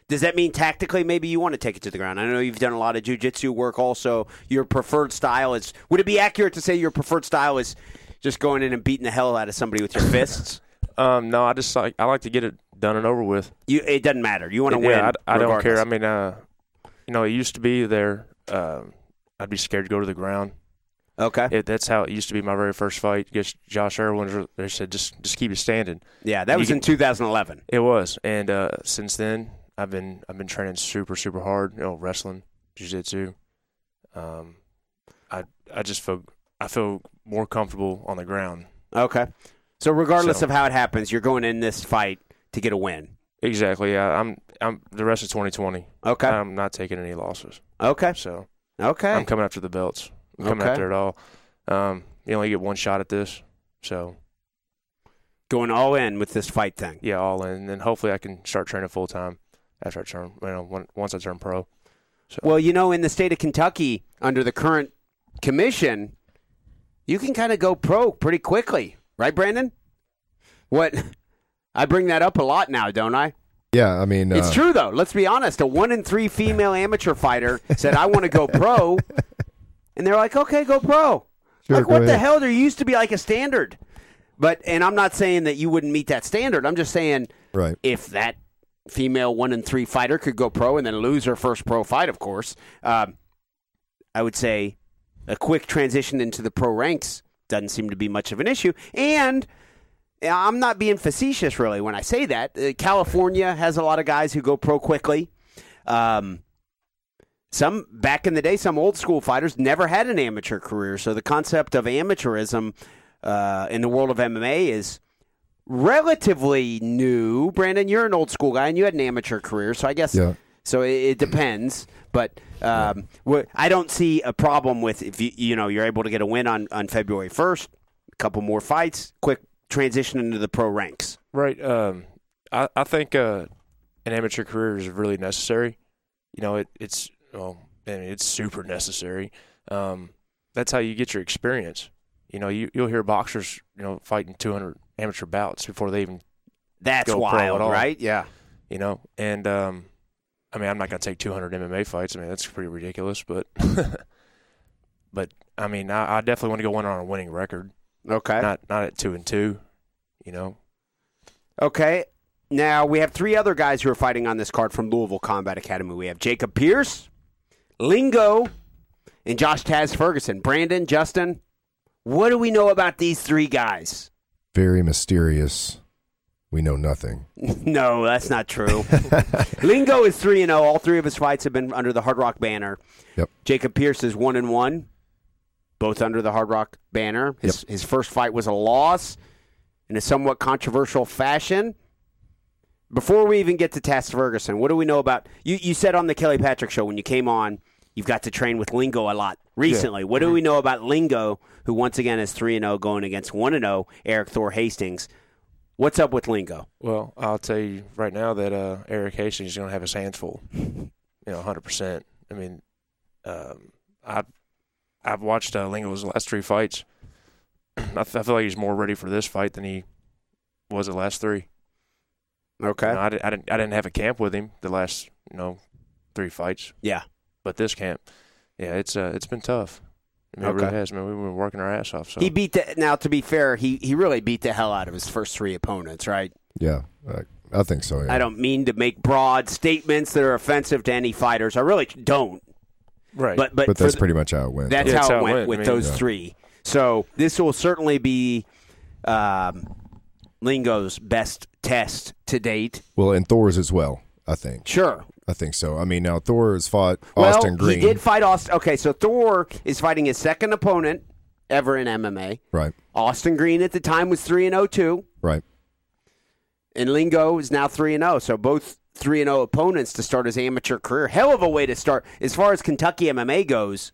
Does that mean tactically maybe you want to take it to the ground? I know you've done a lot of jujitsu work also. Your preferred style is would it be accurate to say your preferred style is just going in and beating the hell out of somebody with your fists? Um, no, I just like I like to get it done and over with. You it doesn't matter. You want to yeah, win. I, I don't care. I mean, uh, you know, it used to be there. Um, I'd be scared to go to the ground. Okay. It, that's how it used to be. My very first fight against Josh Irwin, they said just just keep it standing. yeah, that was in get- 2011. It was, and uh, since then, I've been I've been training super super hard. You know, wrestling, jiu-jitsu. Um, I I just feel I feel more comfortable on the ground. Okay. So regardless So- of how it happens, you're going in this fight to get a win. Exactly. Yeah, I'm I'm the rest of 2020. Okay. I'm not taking any losses. okay. So Okay. I'm coming after the belts. I'm coming Okay. after it all. Um, you only get one shot at this, so going all in with this fight thing. yeah, all in. And hopefully I can start training full time after I turn. You know, once I turn pro. So Well, you know, in the state of Kentucky, under the current commission, you can kind of go pro pretty quickly, right, Brandon? What? I bring that up a lot now, don't I? Yeah, I mean, It's uh, true though. Let's be honest. A one in three female amateur fighter said, "I want to go pro," and they're like, "Okay, go pro." Sure, like, go what the hell? There used to be like a standard, but and I'm not saying that you wouldn't meet that standard. I'm just saying Right. if that female one in three fighter could go pro and then lose her first pro fight, of course, um, I would say a quick transition into the pro ranks doesn't seem to be much of an issue. And I'm not being facetious, really, when I say that. Uh, California has a lot of guys who go pro quickly. Um, some back in the day, some old school fighters never had an amateur career, so the concept of amateurism uh, in the world of MMA is relatively new. Brandon, you're an old school guy, and you had an amateur career, so I guess Yeah. so it, it depends. But um, wh- I don't see a problem with if you you know you're able to get a win on on February first, a couple more fights, quick transition into the pro ranks. Right. Um, I, I think uh, an amateur career is really necessary. You know, it, it's well, I mean, it's super necessary. Um, that's how you get your experience. You know, you you'll hear boxers, you know, fighting 200 amateur bouts before they even, That's Go pro wild, at all. right? Yeah. you know, and um, I mean, I'm not gonna take 200 MMA fights. I mean, that's pretty ridiculous, but but I mean, I, I definitely want to go in on a winning record, Okay. not not at two and two. You know, Okay. Now we have three other guys who are fighting on this card from Louisville Combat Academy. We have Jacob Pierce, Lingo, and Josh Taz Ferguson. Brandon, Justin, what do we know about these three guys? Very mysterious. We know nothing. no, that's not true. Lingo is three and zero. All three of his fights have been under the Hard Rock banner. Yep. Jacob Pierce is one and one, both under the Hard Rock banner. His his first fight was a loss in a somewhat controversial fashion. Before we even get to Taz Ferguson, what do we know about you? You said on the Kelly Patrick show when you came on, you've got to train with Lingo a lot recently. What do we know about Lingo, who once again is three and zero going against one and zero Eric Thor Hastings? What's up with Lingo? Well, I'll tell you right now that uh, Eric Hastings is going to have his hands full. You know, 100%. I mean, um, I've, I've watched uh, Lingo's last three fights. I feel like he's more ready for this fight than he was the last three. Okay. You know, I, di- I, didn't, I didn't have a camp with him the last, you know, three fights. Yeah. But this camp, yeah, it's uh, it's been tough. I mean, It really has. Man, we've been working our ass off. So He beat the now. To be fair, he he really beat the hell out of his first three opponents. Right. Yeah, I, I think so. Yeah. I don't mean to make broad statements that are offensive to any fighters. I really don't. right. But but, but that's the- pretty much how it went. that's Yeah, how that's it how it went went. with I mean, those yeah. three. So this will certainly be um, Lingo's best test to date. well, and Thor's as well. I think. Sure. I think so. I mean, now Thor has fought Well, Austin Green. he did fight Austin. Okay, so Thor is fighting his second opponent ever in MMA. Right. Austin Green at the time was 3 and 0 too. Right. And Lingo is now 3 and 0. So both 3 and 0 opponents to start his amateur career. Hell of a way to start as far as Kentucky MMA goes.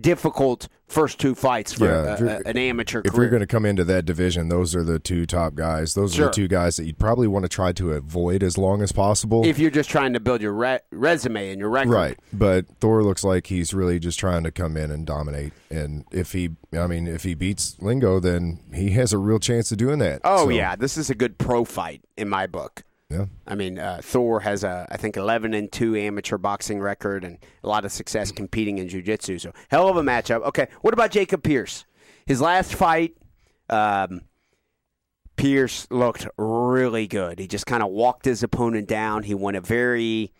Difficult first two fights for Yeah, a- a- an amateur If career. you're going to come into that division, those are the two top guys. Those are the two guys that you'd probably want to try to avoid as long as possible. if you're just trying to build your re- resume and your record. Right. But Thor looks like he's really just trying to come in and dominate. And if he, I mean, if he beats Lingo, then he has a real chance of doing that. Oh So, yeah, this is a good pro fight in my book. Yeah. I mean, uh, Thor has a I think eleven and two amateur boxing record and a lot of success competing in jiu-jitsu. So hell of a matchup. Okay, what about Jacob Pierce? His last fight, um, Pierce looked really good. He just kind of walked his opponent down. He won a very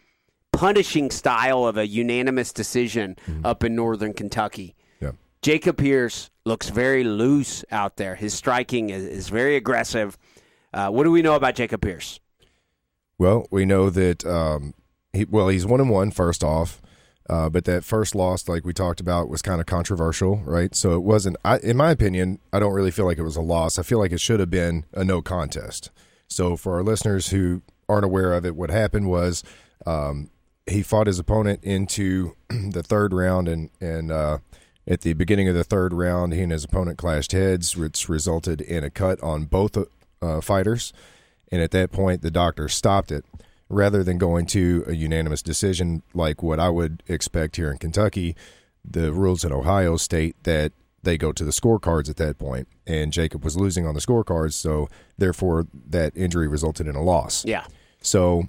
punishing style of a unanimous decision up in northern Kentucky. Yeah. Jacob Pierce looks very loose out there. His striking is, is very aggressive. Uh, what do we know about Jacob Pierce? Well, we know that um, he well he's one and one first off, uh, but that first loss, like we talked about, was kind of controversial, right? So it wasn't. I, in my opinion, I don't really feel like it was a loss. I feel like it should have been a no contest. So for our listeners who aren't aware of it, what happened was um, he fought his opponent into the third round, and and uh, at the beginning of the third round, he and his opponent clashed heads, which resulted in a cut on both uh, fighters. And at that point, the doctor stopped it rather than going to a unanimous decision like what I would expect here in Kentucky. The rules in Ohio state that they go to the scorecards at that point, and Jacob was losing on the scorecards, so therefore that injury resulted in a loss. Yeah. So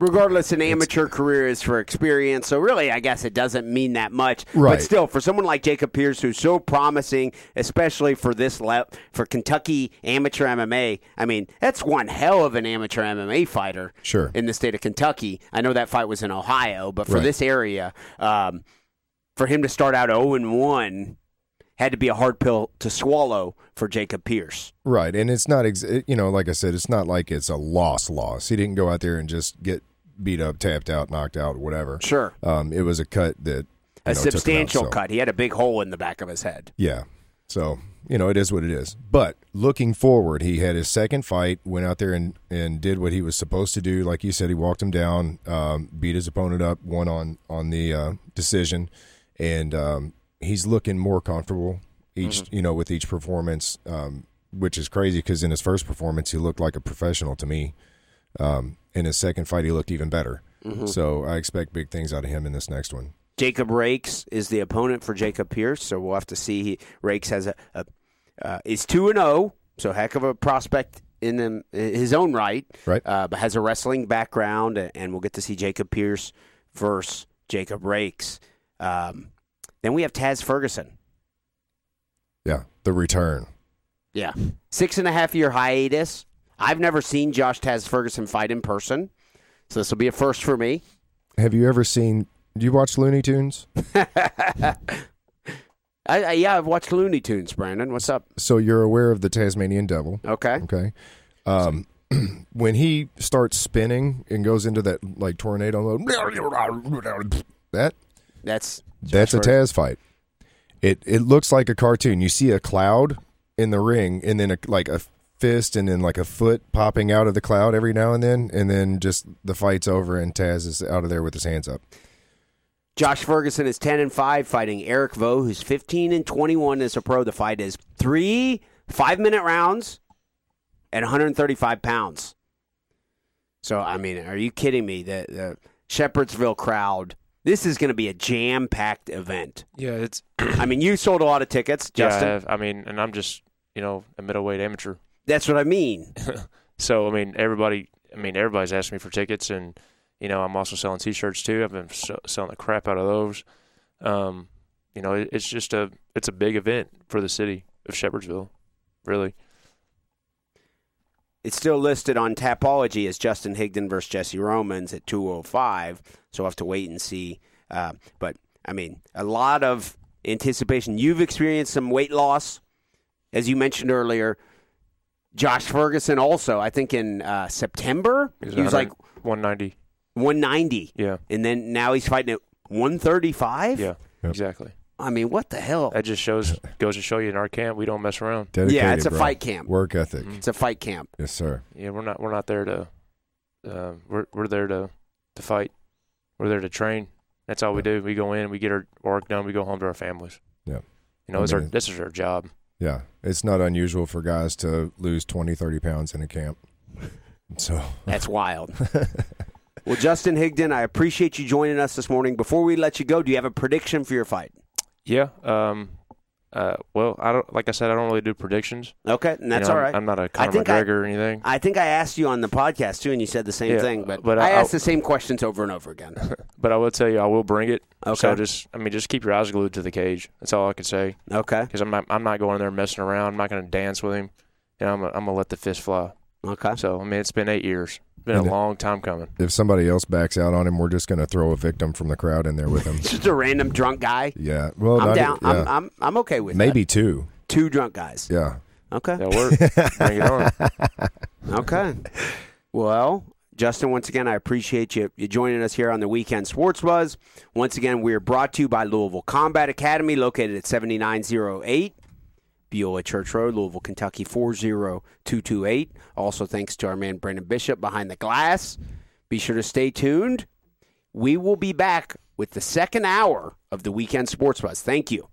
Regardless, an amateur career is for experience. So really, I guess it doesn't mean that much. Right. But still, for someone like Jacob Pierce, who's so promising, especially for this le- for Kentucky amateur MMA, I mean, that's one hell of an amateur MMA fighter. Sure. In the state of Kentucky, I know that fight was in Ohio, but for Right. this area, um, for him to start out zero and one had to be a hard pill to swallow for Jacob Pierce. Right, and it's not, ex- you know, like I said, it's not like it's a loss loss. He didn't go out there and just get beat up, tapped out, knocked out, whatever. Sure. Um, it was a cut that A know, him out, substantial so- cut. He had a big hole in the back of his head. Yeah. So, you know, it is what it is. But looking forward, he had his second fight, went out there and, and did what he was supposed to do. Like you said, he walked him down, um, beat his opponent up, won on, on the uh, decision. And um, he's looking more comfortable each, you know, with each performance, um, which is crazy because in his first performance, he looked like a professional to me. Um, in his second fight, he looked even better. So I expect big things out of him in this next one. Jacob Rakes is the opponent for Jacob Pierce, so we'll have to see. He, Rakes has a, a uh, is two and zero, so heck of a prospect in them, his own right. Right. uh, but has a wrestling background, and, and we'll get to see Jacob Pierce versus Jacob Rakes. Um, then we have Taz Ferguson. Yeah. The return. Yeah, six and a half year hiatus. I've never seen Josh Taz Ferguson fight in person, so this will be a first for me. Have you ever seen, do you watch Looney Tunes? I, I, yeah, I've watched Looney Tunes. Brandon, what's up? So you're aware of the Tasmanian devil, Okay. okay? Um, when he starts spinning and goes into that like tornado mode, that That's that's a Taz fight. It it looks like a cartoon. You see a cloud in the ring, and then a, like a fist, and then like a foot popping out of the cloud every now and then, and then just the fight's over, and Taz is out of there with his hands up. Josh Ferguson is 10 and 5 fighting Eric Vo who's 15 and 21 as a pro. The fight is 3 5-minute rounds at 135 pounds. So I mean, are you kidding me? The the Shepherdsville crowd this is going to be a jam-packed event. Yeah, it's I mean, you sold a lot of tickets, Justin. Yeah, I mean, and I'm just you know a middleweight amateur, That's what I mean. so I mean everybody. I mean everybody's asking me for tickets, and you know I'm also selling T-shirts too. I've been s- selling the crap out of those. Um, you know, it, it's just a it's a big event for the city of Shepherdsville, really. It's still listed on Tapology as Justin Higdon versus Jesse Romans at 205. So we'll have to wait and see. Uh, but, I mean, a lot of anticipation. You've experienced some weight loss, as you mentioned earlier. Josh Ferguson also, I think in uh, September, He was, he was like 190. 190. Yeah, And then now he's fighting at 135? yeah, Yep. exactly. I mean, what the hell? That just shows goes to show you in our camp we don't mess around. Dedicated, Yeah, it's a bro. fight camp. Work ethic. It's a fight camp. Yes, sir. Yeah, we're not we're not there to uh, we're we're there to to fight. We're there to train. That's all we do. We go in, we get our work done, we go home to our families. Yeah. You know, I it's our this is our job. Yeah, it's not unusual for guys to lose 20, 30 pounds in a camp. So That's wild. well, Justin Higdon, I appreciate you joining us this morning. Before we let you go, do you have a prediction for your fight? Yeah. Um. Uh. Well, I don't. Like I said, I don't really do predictions. Okay, and that's You know, all I'm- I'm not a Conor think I- McGregor or anything. I think I asked you on the podcast too, and you said the same Yeah, thing. But, but I, I- asked I- the same questions over and over again. But I will tell you, I will bring it. Okay. So just, I mean, just keep your eyes glued to the cage. That's all I can say. Okay. Because I'm not, I'm not going in there messing around. I'm not going to dance with him. You know, I'm, gonna- I'm gonna let the fist fly. Okay. So I mean, it's been eight years. It's been And a long time coming. if somebody else backs out on him, we're just going to throw a victim from the crowd in there with him. Just a random drunk guy. Yeah. Well, I'm not, down. Yeah. I'm, I'm I'm okay with Maybe two. that. two drunk guys. Yeah. Okay. That'll work. bring it on. Okay. Well, Justin, once again, I appreciate you, you joining us here on the Weekend Sports Buzz. Once again, we are brought to you by Louisville Combat Academy, located at 7908 Beulah Church Road, Louisville, Kentucky 40228. Also, thanks to our man Branden Bishop behind the glass. Be sure to stay tuned. We will be back with the second hour of the Weekend Sports Buzz. Thank you.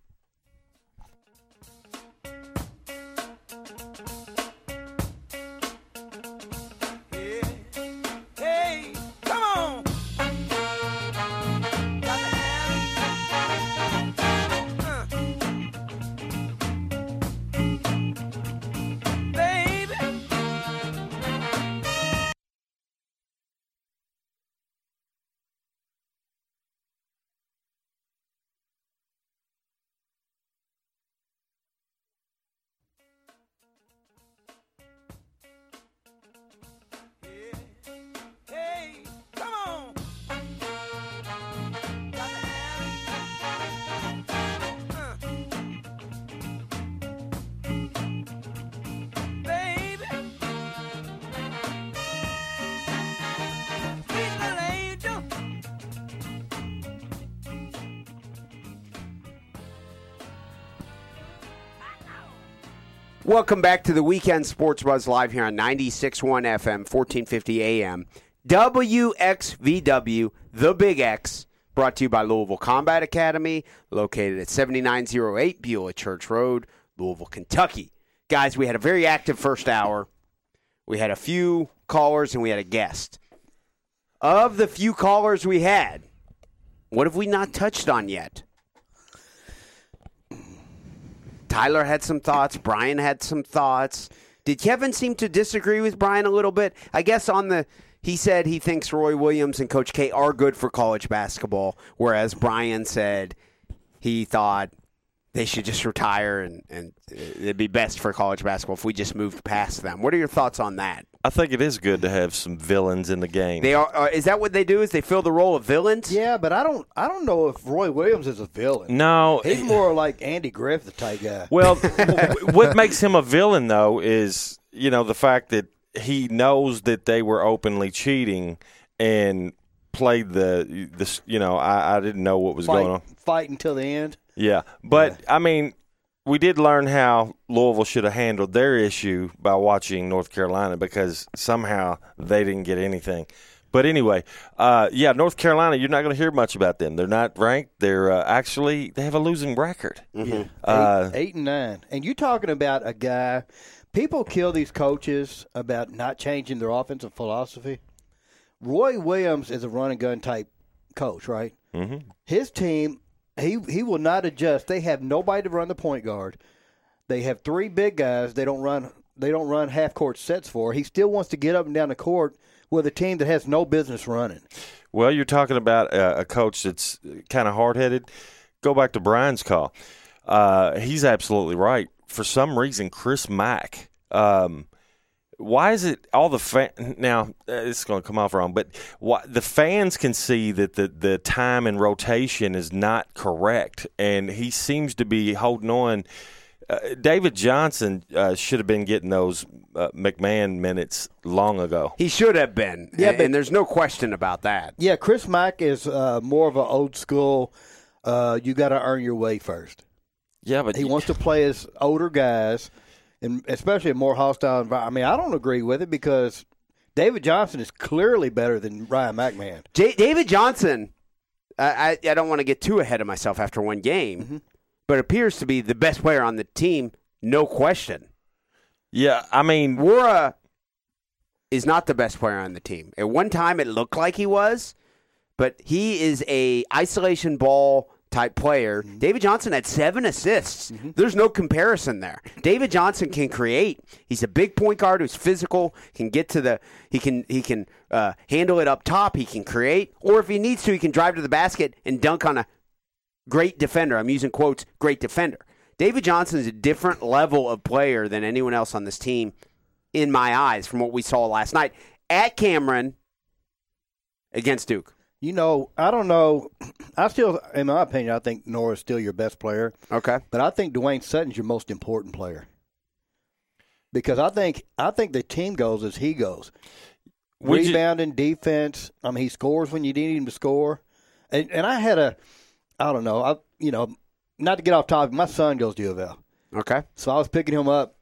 Welcome back to the Weekend Sports Buzz live here on 96.1 FM, 1450 AM. WXVW, The Big X, brought to you by Louisville Combat Academy, located at 7908 Beulah Church Road, Louisville, Kentucky. Guys, we had a very active first hour. We had a few callers and we had a guest. Of the few callers we had, what have we not touched on yet? Tyler had some thoughts. Brian had some thoughts. Did Kevin seem to disagree with Brian a little bit? I guess on the he said he thinks Roy Williams and Coach K are good for college basketball, whereas Brian said he thought they should just retire and, and it'd be best for college basketball if we just moved past them. What are your thoughts on that? I think it is good to have some villains in the game. They are. Uh, is that what they do? Is they fill the role of villains? Yeah, but I don't. I don't know if Roy Williams is a villain. no, He's more like Andy Griffith type guy. Well, what makes him a villain, though, is you know the fact that he knows that they were openly cheating and played the this. You know, I, I didn't know what was fight, going on. fight until the end. Yeah, but I mean, we did learn how Louisville should have handled their issue by watching North Carolina because somehow they didn't get anything. But anyway, uh, yeah, North Carolina, you're not going to hear much about them. They're not ranked. They're uh, actually they have a losing record. Uh, eight, eight and nine. And you're talking about a guy. People kill these coaches about not changing their offensive philosophy. Roy Williams is a run and gun type coach, right? Mm-hmm. His team, he he will not adjust. They have nobody to run the point guard. They have three big guys. They don't run. They don't run half court sets for. He still wants to get up and down the court with a team that has no business running. Well, you're talking about a, a coach that's kind of hard headed. Go back to Brian's call. Uh, he's absolutely right. For some reason, Chris Mack. Um, why is it all the fan? Now it's going to come off wrong, but why, the fans can see that the the time and rotation is not correct, and he seems to be holding on. Uh, David Johnson uh, should have been getting those uh, McMahon minutes long ago. He should have been. Yeah, and, but- and there's no question about that. Yeah, Chris Mack is uh, more of an old school uh, you got to earn your way first. Yeah, but He wants to play as older guys, and especially a more hostile environment. I mean, I don't agree with it because David Johnson is clearly better than Ryan McMahon. J- David Johnson, I, I, I don't want to get too ahead of myself after one game, Mm-hmm. but appears to be the best player on the team, no question. yeah, I mean, Nwora is not the best player on the team. At one time, it looked like he was, but he is a isolation ball type player. Mm-hmm. David Johnson had seven assists. There's no comparison there. David Johnson can create. He's a big point guard who's physical. Can get to the. He can he can uh, handle it up top. He can create, or if he needs to, he can drive to the basket and dunk on a great defender. I'm using quotes. Great defender. David Johnson is a different level of player than anyone else on this team, in my eyes, from what we saw last night at Cameron against Duke. You know, I don't know. I still, in my opinion, I think Nwora's still your best player, Okay. but I think Dwayne Sutton's your most important player because I think I think the team goes as he goes. Would you- Rebounding, defense. I mean, he scores when you need him to score. And, and I had a, I don't know, I you know, not to get off topic. My son goes to U of L. Okay. So I was picking him up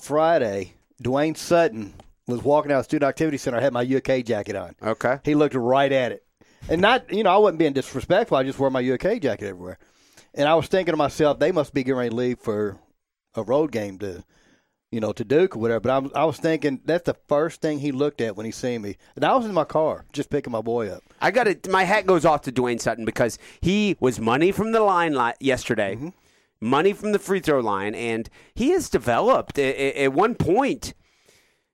Friday. Dwayne Sutton was walking out of the student activity center. I had my UK jacket on. Okay. He looked right at it. And not, you know, I wasn't being disrespectful. I just wore my UK jacket everywhere. And I was thinking to myself, they must be getting ready to leave for a road game to, you know, to Duke or whatever. But I was, I was thinking that's the first thing he looked at when he seen me. And I was in my car just picking my boy up. I got it. My hat goes off to Dwayne Sutton because he was money from the line yesterday, Mm-hmm. money from the free throw line, and he has developed. At one point,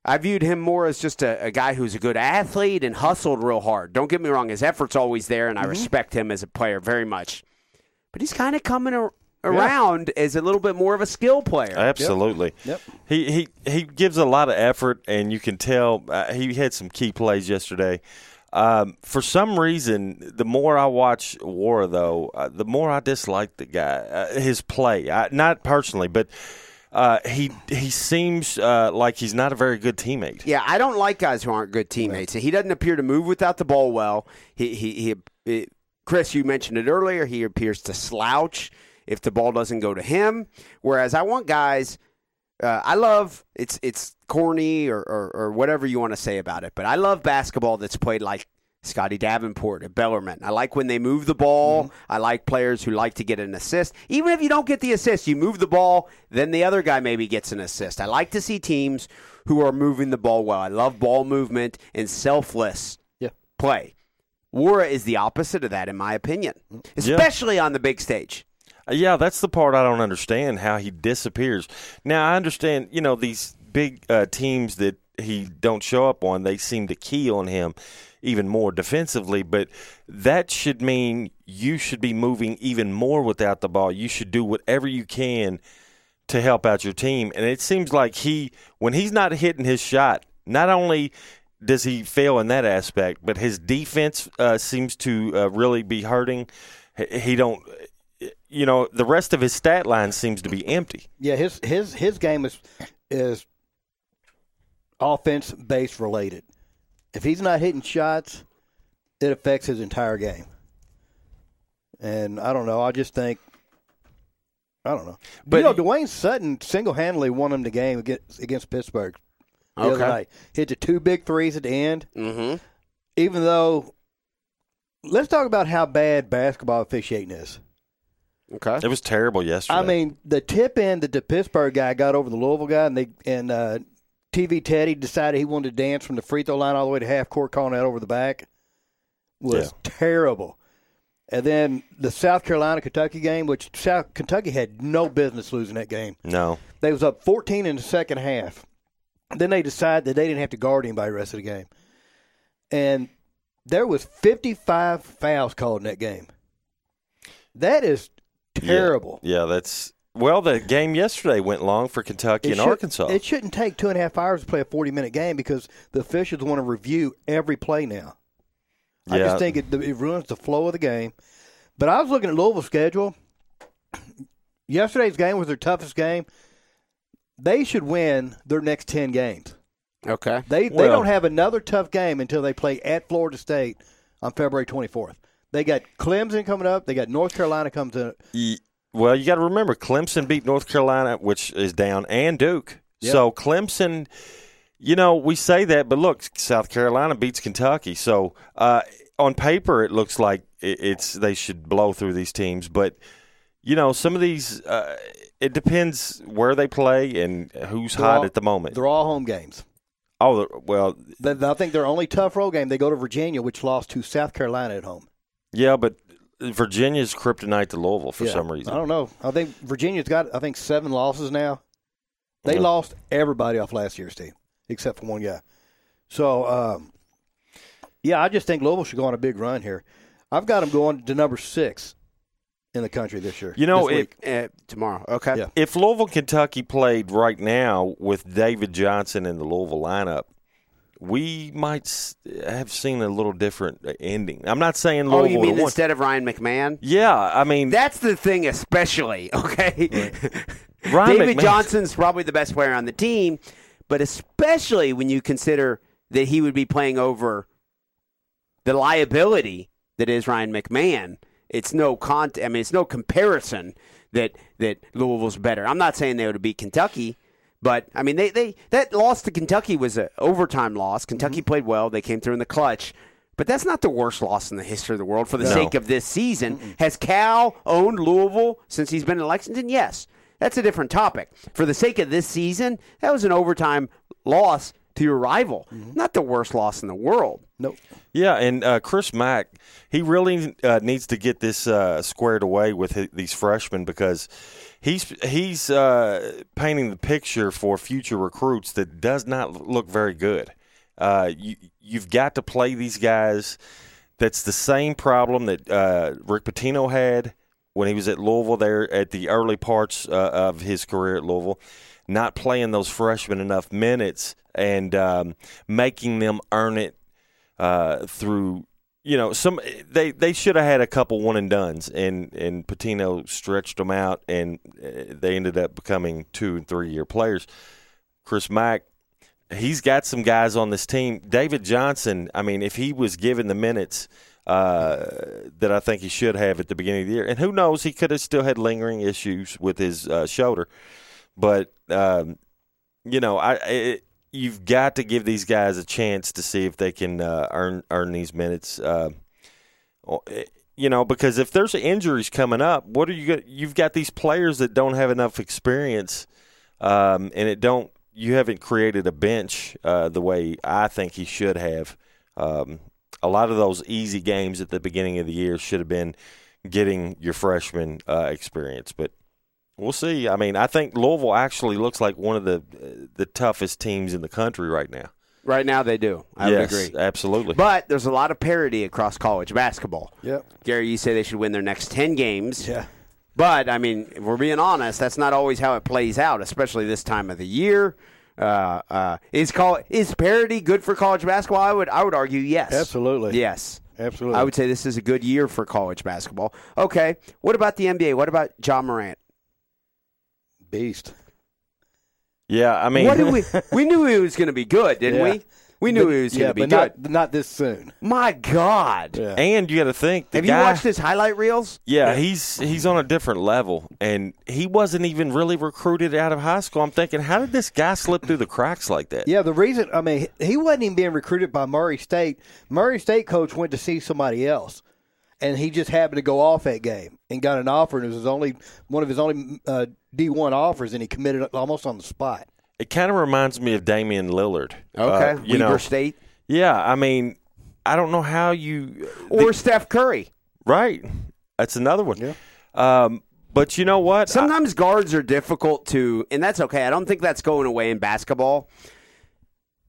I viewed him more as just a, a guy who's a good athlete and hustled real hard. Don't get me wrong; his effort's always there, and I respect him as a player very much. But he's kind of coming ar- around as a little bit more of a skill player. Absolutely. Yep. He he he gives a lot of effort, and you can tell uh, he had some key plays yesterday. Um, for some reason, the more I watch Nwora, though, uh, the more I dislike the guy. Uh, his play, I, not personally, but uh, he he seems uh, like he's not a very good teammate. Yeah, I don't like guys who aren't good teammates. He doesn't appear to move without the ball well. He he, he Chris, you mentioned it earlier. He appears to slouch if the ball doesn't go to him. Whereas I want guys. Uh, I love it's it's corny or, or, or whatever you want to say about it, but I love basketball that's played like Scotty Davenport at Bellarmine. I like when they move the ball. I like players who like to get an assist. Even if you don't get the assist, you move the ball, then the other guy maybe gets an assist. I like to see teams who are moving the ball well. I love ball movement and selfless Yeah. play. Nwora is the opposite of that, in my opinion, especially on the big stage. Uh, Yeah, that's the part I don't understand how he disappears. Now I understand, you know, these big uh, teams that he don't show up on, they seem to key on him even more defensively, but that should mean you should be moving even more without the ball. You should do whatever you can to help out your team. And it seems like he when he's not hitting his shot, not only does he fail in that aspect, but his defense uh, seems to uh, really be hurting. He- don't you know, the rest of his stat line seems to be empty. Yeah, his his his game is is offense base related. If he's not hitting shots, it affects his entire game. And I don't know. I just think I don't know. But But you know, Dwayne Sutton single handedly won him the game against against Pittsburgh the other Okay. night. Hit the two big threes at the end. Mm-hmm. Even though, let's talk about how bad basketball officiating is. Okay. It was terrible yesterday. I mean, the tip in that the Pittsburgh guy got over the Louisville guy, and they and uh, TV Teddy decided he wanted to dance from the free throw line all the way to half court, calling that over the back, was terrible. And then the South Carolina Kentucky game, which South Kentucky had no business losing that game. no. They was up 14 in the second half. Then they decided that they didn't have to guard anybody the rest of the game. And there was 55 fouls called in that game. That is terrible. Yeah, yeah, that's well. The game yesterday went long for Kentucky It and should- Arkansas. It shouldn't take two and a half hours to play a 40 minute game because the officials want to review every play now. I just think it, it ruins the flow of the game. But I was looking at Louisville's schedule. Yesterday's game was their toughest game. They should win their next 10 games. Okay. They they don't have another tough game until they play at Florida State on February 24th. They got Clemson coming up. They got North Carolina comes to. Well, you got to remember Clemson beat North Carolina, which is down, and Duke. Yep. So Clemson, you know, we say that, but look, South Carolina beats Kentucky. So uh, on paper, it looks like it's they should blow through these teams, but you know, some of these. Uh, it depends where they play and who's They're hot all- at the moment. They're all home games. Oh, well, I think their only tough road game they go to Virginia, which lost to South Carolina at home. yeah, but Virginia's kryptonite to Louisville for Yeah. some reason. I don't know. I think Virginia's got I think seven losses now. They Yeah. lost everybody off last year's team except for one guy. So um, yeah, I just think Louisville should go on a big run here. I've got them going to number six in the country this year. You know, this it. Uh, tomorrow. Okay. Yeah. if Louisville, Kentucky played right now with David Johnson in the Louisville lineup, we might have seen a little different uh, ending. I'm not saying Louisville. Oh, you mean instead of Ryan McMahon? Yeah, I mean, That's the thing, especially. Okay, Ryan David Johnson's probably the best player on the team, but especially when you consider that he would be playing over the liability that is Ryan McMahon. It's no con. I mean, it's no comparison that that Louisville's better. I'm not saying they would beat Kentucky. But I mean, they, they that loss to Kentucky was an overtime loss. Kentucky Mm-hmm. played well; they came through in the clutch. But that's not the worst loss in the history of the world for the No. sake of this season. Has Cal owned Louisville since he's been in Lexington? Yes. That's a different topic. For the sake of this season, that was an overtime loss to your rival. Not the worst loss in the world. nope. yeah, and uh, Chris Mack, he really uh, needs to get this uh, squared away with hi- these freshmen because he's he's uh, painting the picture for future recruits that does not look very good. Uh, you you've got to play these guys. That's the same problem that uh, Rick Pitino had when he was at Louisville. There at the early parts uh, of his career at Louisville, not playing those freshmen enough minutes and um, making them earn it uh, through. You know, some they, they should have had a couple one and duns, and and Pitino stretched them out, and uh, they ended up becoming two and three year players. Chris Mack, he's got some guys on this team. David Johnson, I mean, if he was given the minutes uh, that I think he should have at the beginning of the year, and who knows, he could have still had lingering issues with his uh, shoulder. But um, you know, I it, you've got to give these guys a chance to see if they can uh, earn earn these minutes. Uh, eh, you know, because if there's injuries coming up, what are you? Gonna, you've got these players that don't have enough experience, um, and it don't. You haven't created a bench uh, the way I think he should have. Um, a lot of those easy games at the beginning of the year should have been getting your freshman uh, experience, but we'll see. I mean, I think Louisville actually looks like one of the uh, the toughest teams in the country right now. Right now, they do. I yes, would agree. absolutely. But there's a lot of parity across college basketball. Yep. Gary, you say they should win their next 10 games. Yeah. But, I mean, if we're being honest, that's not always how it plays out, especially this time of the year. Uh, uh, is call is parity good for college basketball? I would I would argue yes. Absolutely. Yes. Absolutely. I would say this is a good year for college basketball. Okay. What about the NBA? What about Ja Morant? Beast. yeah, I mean, what did we we knew he was going to be good, didn't Yeah. we? We knew But- he was yeah, going to be good. Not, not this soon. My God. Yeah. and you got to think the Have guy. you watched his highlight reels? Yeah, he's he's on a different level, and he wasn't even really recruited out of high school. I'm thinking, how did this guy slip through the cracks like that? Yeah, the reason I mean he wasn't even being recruited by Murray State. Murray State coach went to see somebody else, and he just happened to go off that game and got an offer, and it was his only one of his only uh, D one offers, and he committed almost on the spot. It kind of reminds me of Damian Lillard. Okay. Uh, you Weber know, State yeah. I mean, I don't know how you or Steph Curry. right. That's another one. Um, but you know what? Sometimes guards are difficult to, and that's okay. I don't think that's going away in basketball.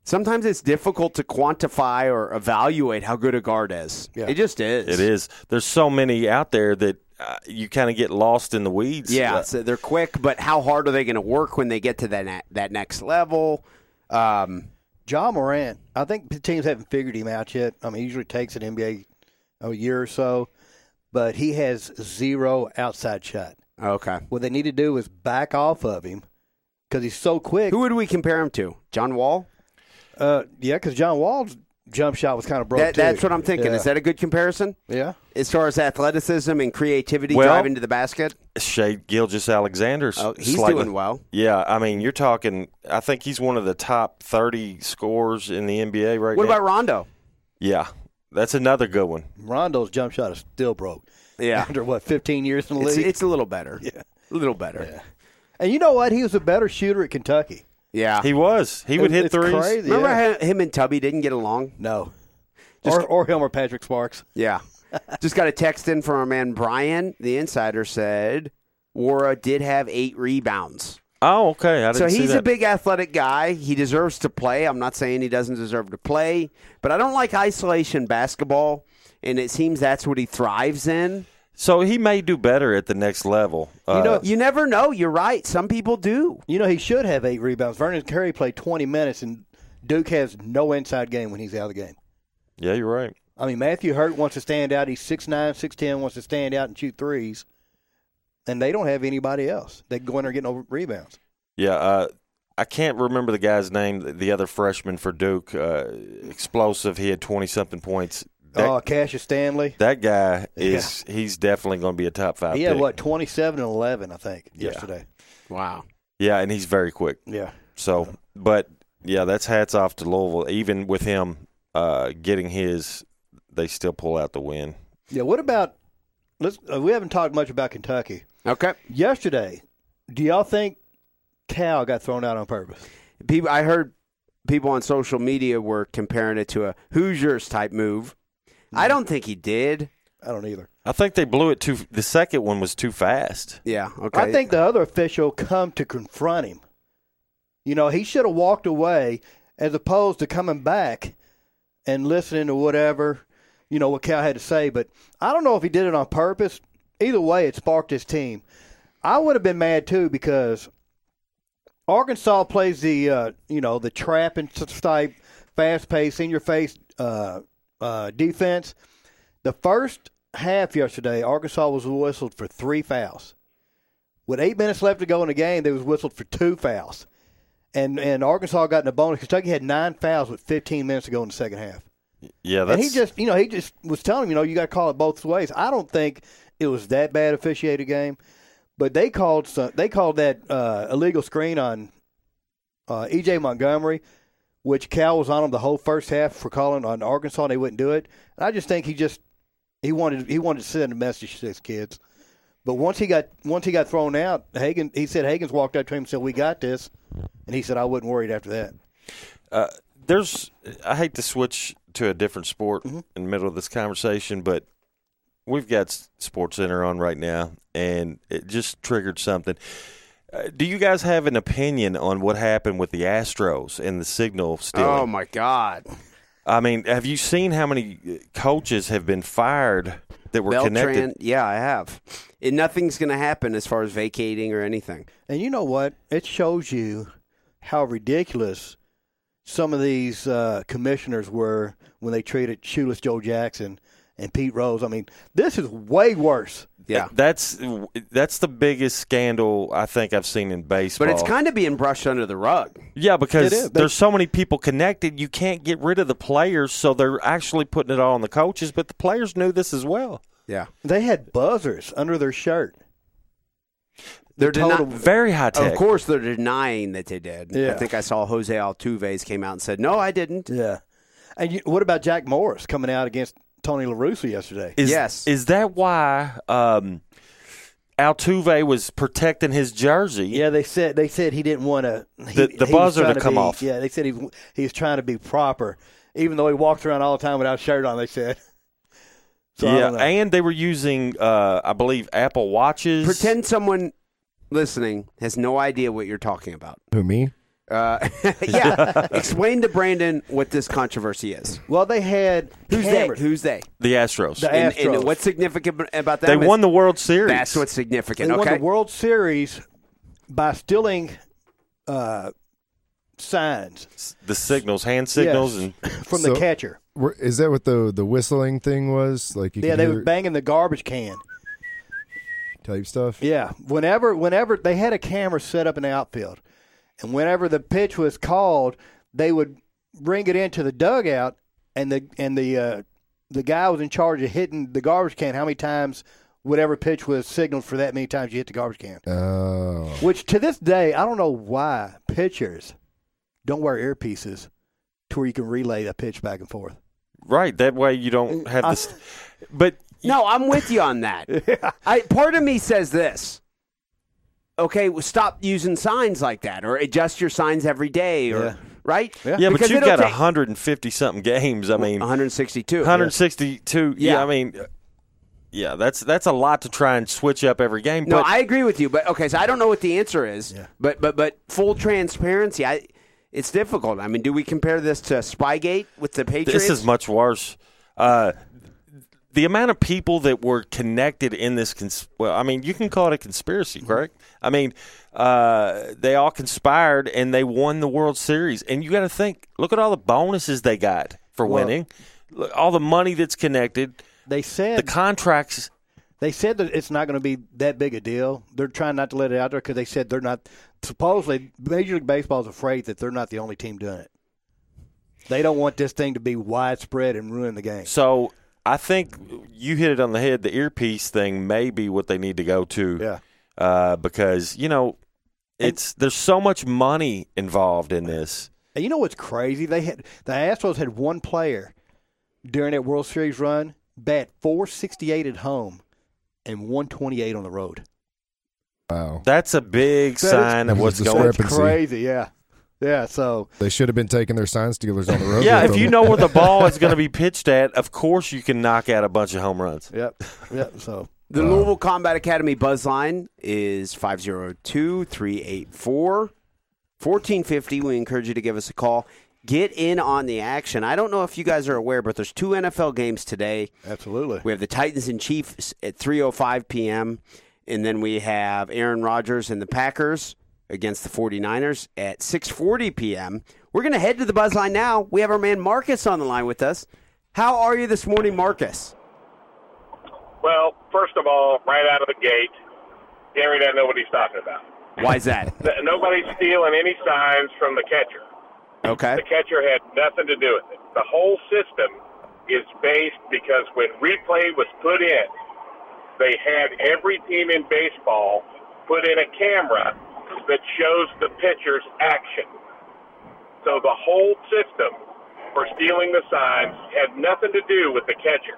Sometimes it's difficult to quantify or evaluate how good a guard is. Yeah. It just is. It is. There's so many out there that uh, you kind of get lost in the weeds. Yeah, Uh, so they're quick, but how hard are they going to work when they get to that ne- that next level? Um, Ja Morant, I think the teams haven't figured him out yet. I mean, he usually takes an NBA a year or so, but he has zero outside shot. okay. What they need to do is back off of him because he's so quick. Who would we compare him to? John Wall? Uh, yeah, because John Wall's jump shot was kind of broke. That, too. that's what I'm thinking. Yeah. Is that a good comparison yeah? as far as athleticism and creativity Well- driving to the basket? Shai Gilgeous-Alexander's Oh, he's slightly- doing well. Yeah, I mean, you're talking. I think he's one of the top 30 scorers in the NBA right What now. What about Rondo? Yeah, that's another good one. Rondo's jump shot is still broke. Yeah, After what, 15 years in the it's, league? it's a little better. Yeah. a little better. Yeah. and you know what? He was a better shooter at Kentucky. Yeah. He was. He would hit it's threes. crazy. Remember yeah. how him and Tubby didn't get along? No. Just- or, or him or Patrick Sparks. Yeah. Just got a text in from our man Brian. The insider said Nwora did have eight rebounds. Oh, okay. I didn't So see he's that. a big athletic guy. He deserves to play. I'm not saying he doesn't deserve to play, but I don't like isolation basketball, and it seems that's what he thrives in. So he may do better at the next level. Uh, You know- You never know. You're right. Some people do. You know, he should have eight rebounds. Vernon Carey played 20 minutes, and Duke has no inside game when he's out of the game. yeah, you're right. I mean, Matthew Hurt wants to stand out. He's 6'9", 6'10", wants to stand out and shoot threes. And they don't have anybody else. They go in there getting over rebounds. Yeah, uh, I can't remember the guy's name. The other freshman for Duke, uh, explosive. He had twenty something points. That, Oh, Cassius Stanley. that guy is he's definitely going to be a top five. He had, pick. what, 27 and 11, I think, Yeah. yesterday. Wow. Yeah, and he's very quick. Yeah. So, but yeah, that's hats off to Louisville. Even with him uh, getting his, they still pull out the win. Yeah, what about let's uh, we haven't talked much about Kentucky. Okay. Yesterday, do y'all think Cal got thrown out on purpose? People, I heard people on social media were comparing it to a Hoosiers type move. I don't think he did. I don't either. I think they blew it too. The second one was too fast. Yeah. Okay. I think the other official come to confront him. You know, he should have walked away as opposed to coming back and listening to whatever, you know, what Cal had to say. But I don't know if he did it on purpose. Either way, it sparked his team. I would have been mad too because Arkansas plays the, uh, you know, the trap and type, fast paced, in your face uh, uh, defense. The first half yesterday, Arkansas was whistled for three fouls. With eight minutes left to go in the game, they was whistled for two fouls. And and Arkansas got in a bonus. Kentucky had nine fouls with 15 minutes to go in the second half. Yeah, that's and he just, you know, he just was telling him, you know, you got to call it both ways. I don't think it was that bad officiated game, but they called some, they called that uh, illegal screen on uh, EJ Montgomery, which Cal was on him the whole first half for calling on Arkansas. and They wouldn't do it. I just think he just he wanted he wanted to send a message to his kids. But once he got once he got thrown out, Hagans he said Hagans walked up to him and said, "We got this," and he said, "I wasn't worried after that." uh, there's. I hate to switch to a different sport Mm-hmm. in the middle of this conversation, but we've got Sports Center on right now, and it just triggered something. Uh, do you guys have an opinion on what happened with the Astros and the signal stealing? Oh my God. I mean, have you seen how many uh, coaches have been fired that were Beltran, connected? yeah, I have. And nothing's going to happen as far as vacating or anything. And you know what? It shows you how ridiculous some of these uh, commissioners were when they treated Shoeless Joe Jackson and Pete Rose. I mean, this is way worse. Yeah. That's that's the biggest scandal I think I've seen in baseball. But it's kind of being brushed under the rug. Yeah, because It is. They- there's so many people connected, you can't get rid of the players, so they're actually putting it all on the coaches. But the players knew this as well. Yeah. They had buzzers under their shirt. They're total- deni- Very high tech. Of course, they're denying that they did. Yeah. I think I saw Jose Altuve's came out and said, "No, I didn't." Yeah. And you, what about Jack Morris coming out against Tony La Russa yesterday? Is, Yes. Is that why um, Altuve was protecting his jersey? Yeah, they said they said he didn't want to. The- the buzzer to come off. Yeah, they said he he was trying to be proper, even though he walks around all the time without a shirt on. They said. So yeah, and they were using, uh, I believe, Apple watches. Pretend someone listening has no idea what you're talking about. Who me? Uh, yeah. Explain to Branden what this controversy is. well, they had Who's cameras. they? Who's they? the Astros. The And, Astros. and what's significant about that? they won the World Series. That's what's significant. They okay. won the World Series by stealing uh, signs the signals, hand signals, Yes. and from So- the catcher. Is that what the the whistling thing was? Like you Yeah, they hear were banging the garbage can. type stuff. Yeah, whenever whenever they had a camera set up in the outfield, and whenever the pitch was called, they would bring it into the dugout and the and the uh, the guy was in charge of hitting the garbage can. How many times whatever pitch was signaled for that many times you hit the garbage can? Oh. Which to this day, I don't know why pitchers don't wear earpieces to where you can relay a pitch back and forth. Right. That way you don't have I- this. But No, I'm with you on that. I part of me says this. Okay, well, stop using signs like that, or adjust your signs every day, or Yeah. right? Yeah. yeah, but you've got take- 150 something games. I mean, 162. 162. Yeah. Yeah. I mean, yeah, that's that's a lot to try and switch up every game. No, but I agree with you, but okay, so I don't know what the answer is. Yeah. But but but full transparency, I it's difficult. I mean, do we compare this to Spygate with the Patriots? this is much worse. Uh, the amount of people that were connected in this, cons- well, I mean, you can call it a conspiracy, Mm-hmm. correct? I mean, uh, they all conspired and they won the World Series. And you got to think, look at all the bonuses they got for Well- winning, Look, all the money that's connected, They said the contracts. They said that it's not going to be that big a deal. They're trying not to let it out there because they said they're not. Supposedly, Major League Baseball is afraid that they're not the only team doing it. They don't want this thing to be widespread and ruin the game. So I think you hit it on the head. The earpiece thing may be what they need to go to. Yeah. Uh, because you know, it's there's so much money involved in this. And you know what's crazy? They had the Astros had one player during that World Series run bat 468 at home and 128 on the road. Wow. That's a big That is- sign of what's going. discrepancy. Crazy, yeah, yeah. So They should have been taking their sign stealers on the road. Yeah, if them. you know where the ball is going to be pitched at, of course you can knock out a bunch of home runs. yep, yep. So The uh, Louisville Combat Academy buzz line is 502 384 1450. We encourage you to give us a call. Get in on the action. I don't know if you guys are aware, but there's two NFL games today. absolutely. We have the Titans and Chiefs at 3:05 p.m. and then we have Aaron Rodgers and the Packers against the 49ers at 6:40 p.m. We're going to head to the buzz line now. We have our man Marcus on the line with us. How are you this morning, Marcus? Well, first of all, right out of the gate, Gary doesn't know what he's talking about. Why is that? Th- Nobody's stealing any signs from the catcher. Okay. The catcher had nothing to do with it. The whole system is based because when replay was put in, they had every team in baseball put in a camera that shows the pitcher's action. So the whole system for stealing the signs had nothing to do with the catcher.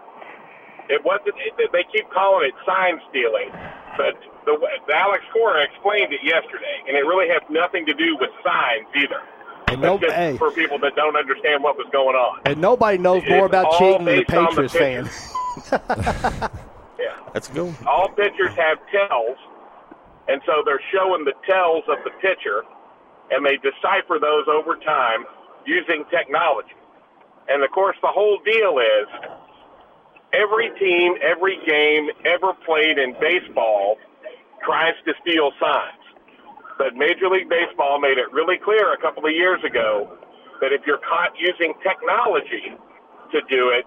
It wasn't. It, they keep calling it sign stealing, but the, the Alex Cora explained it yesterday, and it really has nothing to do with signs either. And no, just hey, for people that don't understand what was going on. and nobody knows more It's about cheating than the based on the Patriots pitcher. fan. Yeah. that's good. All pitchers have tells, and so they're showing the tells of the pitcher, and they decipher those over time using technology. And of course, the whole deal is every team, every game ever played in baseball tries to steal signs. But Major League Baseball made it really clear a couple of years ago that if you're caught using technology to do it,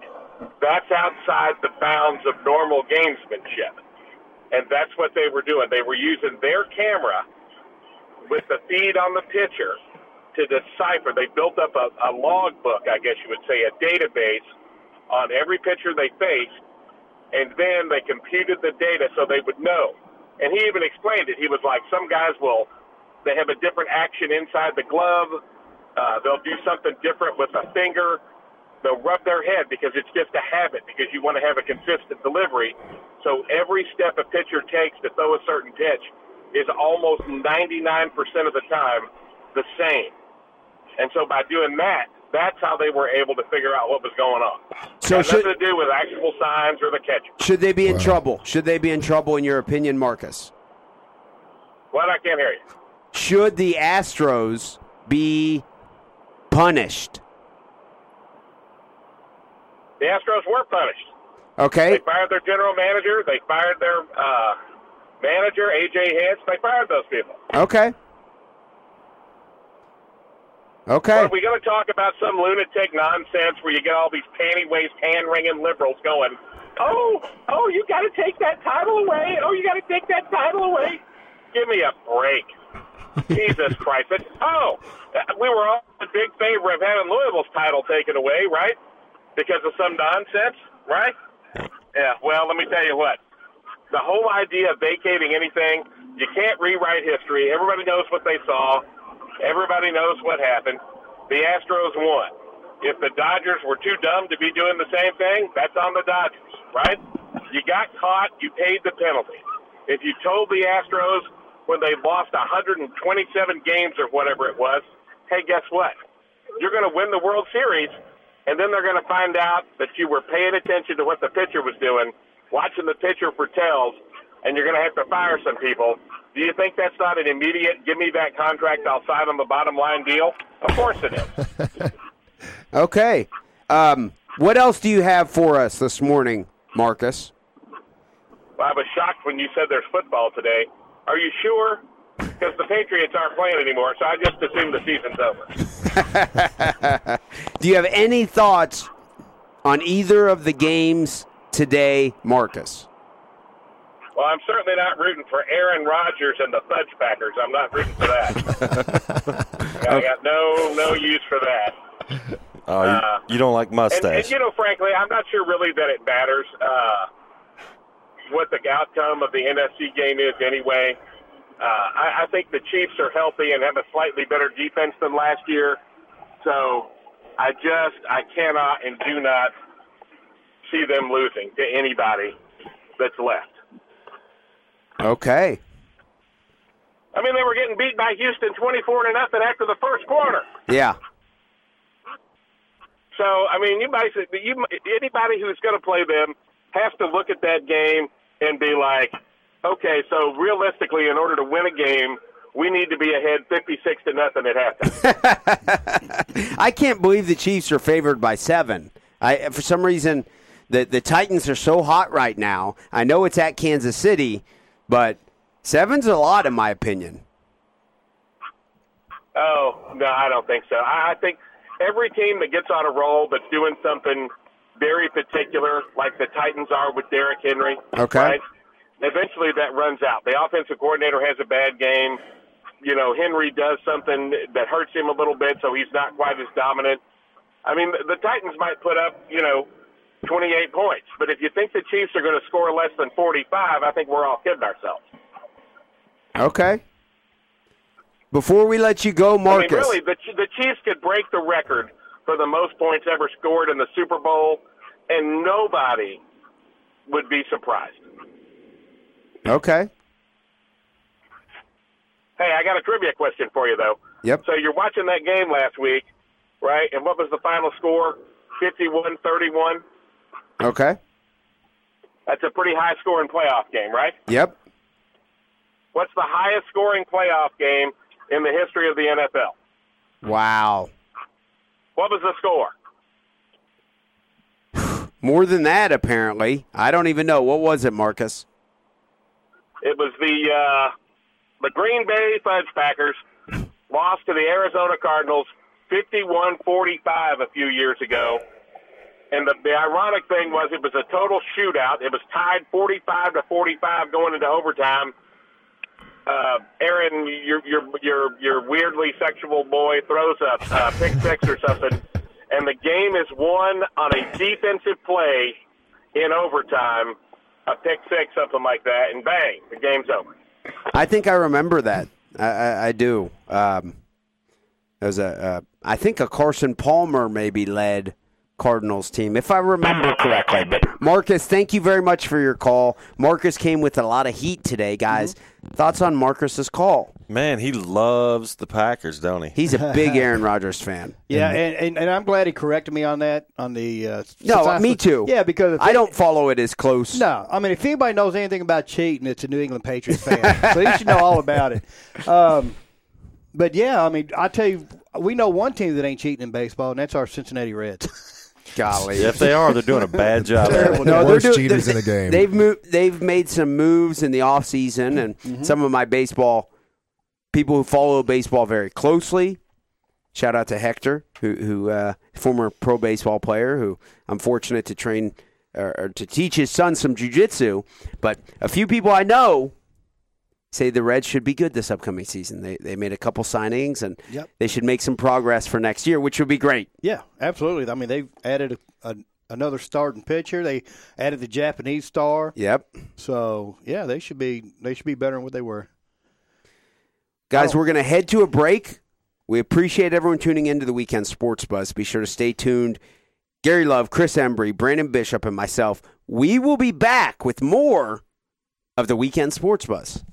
that's outside the bounds of normal gamesmanship. And that's what they were doing. They were using their camera with the feed on the pitcher to decipher. They built up a, a log book, I guess you would say, a database on every pitcher they faced, and then they computed the data so they would know. And he even explained it. He was like, some guys will, they have a different action inside the glove. Uh, they'll do something different with a finger. They'll rub their head because it's just a habit because you want to have a consistent delivery. So every step a pitcher takes to throw a certain pitch is almost 99% of the time the same. And so by doing that, that's how they were able to figure out what was going on. So Has should nothing to do with actual signs or the catcher. should they be in Wow. trouble? Should they be in trouble in your opinion, Marcus? What? I can't hear you. Should the Astros be punished? The Astros were punished. Okay. They fired their general manager. They fired their uh, manager, AJ Hinch. They fired those people. Okay. Okay. Are we going to talk about some lunatic nonsense where you get all these panty waist, hand wringing liberals going, "Oh, oh, you got to take that title away. Oh, you got to take that title away." Give me a break. Jesus Christ! It's, oh, we were all in big favor of having Louisville's title taken away, right? because of some nonsense, right? Yeah. Well, let me tell you what. The whole idea of vacating anything, you can't rewrite history. Everybody knows what they saw. Everybody knows what happened. The Astros won. If the Dodgers were too dumb to be doing the same thing, that's on the Dodgers, right? You got caught, you paid the penalty. If you told the Astros when they lost 127 games or whatever it was, hey, guess what? You're going to win the World Series, and then they're going to find out that you were paying attention to what the pitcher was doing, watching the pitcher for tells, and you're going to have to fire some people. Do you think that's not an immediate give me that contract, I'll sign on the bottom line deal? Of course it is. Okay. Um, what else do you have for us this morning, Marcus? Well, I was shocked when you said there's football today. Are you sure? Because the Patriots aren't playing anymore, so I just assume the season's over. Do you have any thoughts on either of the games today, Marcus? Well, I'm certainly not rooting for Aaron Rodgers and the Fudge Packers. I'm not rooting for that. I got no no use for that. Oh, you, Uh, you don't like And, mustache. and you know, frankly, I'm not sure really that it matters uh, what the outcome of the NFC game is anyway. Uh, I, I think the Chiefs are healthy and have a slightly better defense than last year. So I just I cannot and do not see them losing to anybody that's left. Okay. I mean, they were getting beat by Houston 24 to nothing after the first quarter. Yeah. So, I mean, you basically, you, anybody who's going to play them has to look at that game and be like, okay, so realistically, in order to win a game, we need to be ahead 56 to nothing at halftime. I can't believe the Chiefs are favored by seven. I, for some reason, the the Titans are so hot right now. I know it's at Kansas City, but seven's a lot in my opinion. oh, no, I don't think so. I, I think every team that gets on a roll that's doing something very particular, like the Titans are with Derrick Henry, Okay. right? Eventually that runs out. The offensive coordinator has a bad game. You know, Henry does something that hurts him a little bit, so he's not quite as dominant. I mean, the, Titans might put up, you know, 28 points, but if you think the Chiefs are going to score less than 45, I think we're all kidding ourselves. Okay. Before we let you go, Marcus. I mean, really, the, the Chiefs could break the record for the most points ever scored in the Super Bowl, and nobody would be surprised. Okay. Hey, I got a trivia question for you, though. Yep. So you're watching that game last week, right? And what was the final score? 51 31. Okay. That's a pretty high scoring playoff game, right? Yep. What's the highest scoring playoff game in the history of the NFL? Wow. What was the score? More than that, apparently. I don't even know. What was it, Marcus? It was the uh, the Green Bay Fudge Packers lost to the Arizona Cardinals 51-45 a few years ago. And the, the ironic thing was it was a total shootout. It was tied 45 to 45 going into overtime. Uh, Aaron, your your your your weirdly sexual boy throws a uh, pick six or something, and the game is won on a defensive play in overtime, a pick six, something like that, and bang, the game's over. I think I remember that. I, I, I do. Um, there was a, uh, I think a Carson Palmer maybe led Cardinals team, if I remember correctly. But Marcus, thank you very much for your call. Marcus came with a lot of heat today, guys. Thoughts on Marcus's call? Man, he loves the Packers, don't he? He's a big Aaron Rodgers fan. Yeah, and, and, and I'm glad he corrected me on that on the. Uh, No, I- me too. Yeah, because if I don't follow it as close. No, I mean if anybody knows anything about cheating, it's a New England Patriots fan. so he should know all about it. Um, but yeah, I mean, I tell you, we know one team that ain't cheating in baseball, and that's our Cincinnati Reds. Golly. if they are, they're doing a bad job. at Terrible. it. The they're worst doing- cheaters they- in the game. They've moved. They've made some moves in the off season, and Mm-hmm. some of my baseball people who follow baseball very closely. Shout out to Hector, who, who uh, former pro baseball player, who I'm fortunate to train or, or to teach his son some jujitsu. But a few people I know say the Reds should be good this upcoming season. They they made a couple signings and Yep. they should make some progress for next year, which would be great. Yeah, absolutely. I mean, they've added a, a, another starting pitcher. They added the Japanese star. Yep. So yeah, they should be they should be better than what they were. Guys, Oh. we're going to head to a break. We appreciate everyone tuning into the Weekend Sports Buzz. Be sure to stay tuned. Gary Love, Chris Embry, Branden Bishop, and myself, we will be back with more of the Weekend Sports Buzz.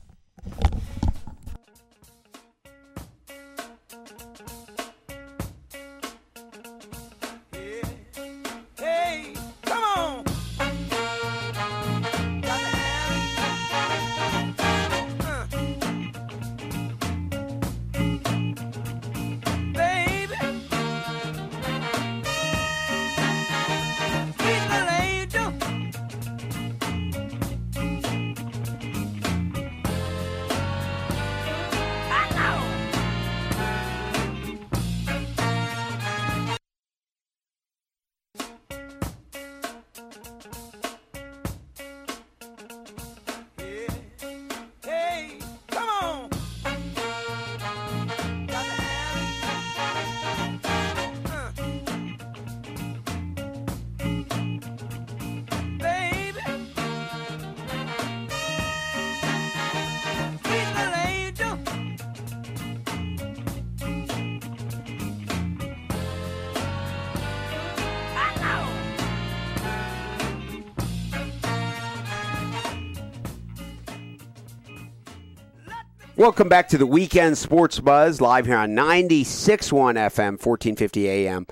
Welcome back to the Weekend Sports Buzz, live here on 96.1 FM, 1450 AM,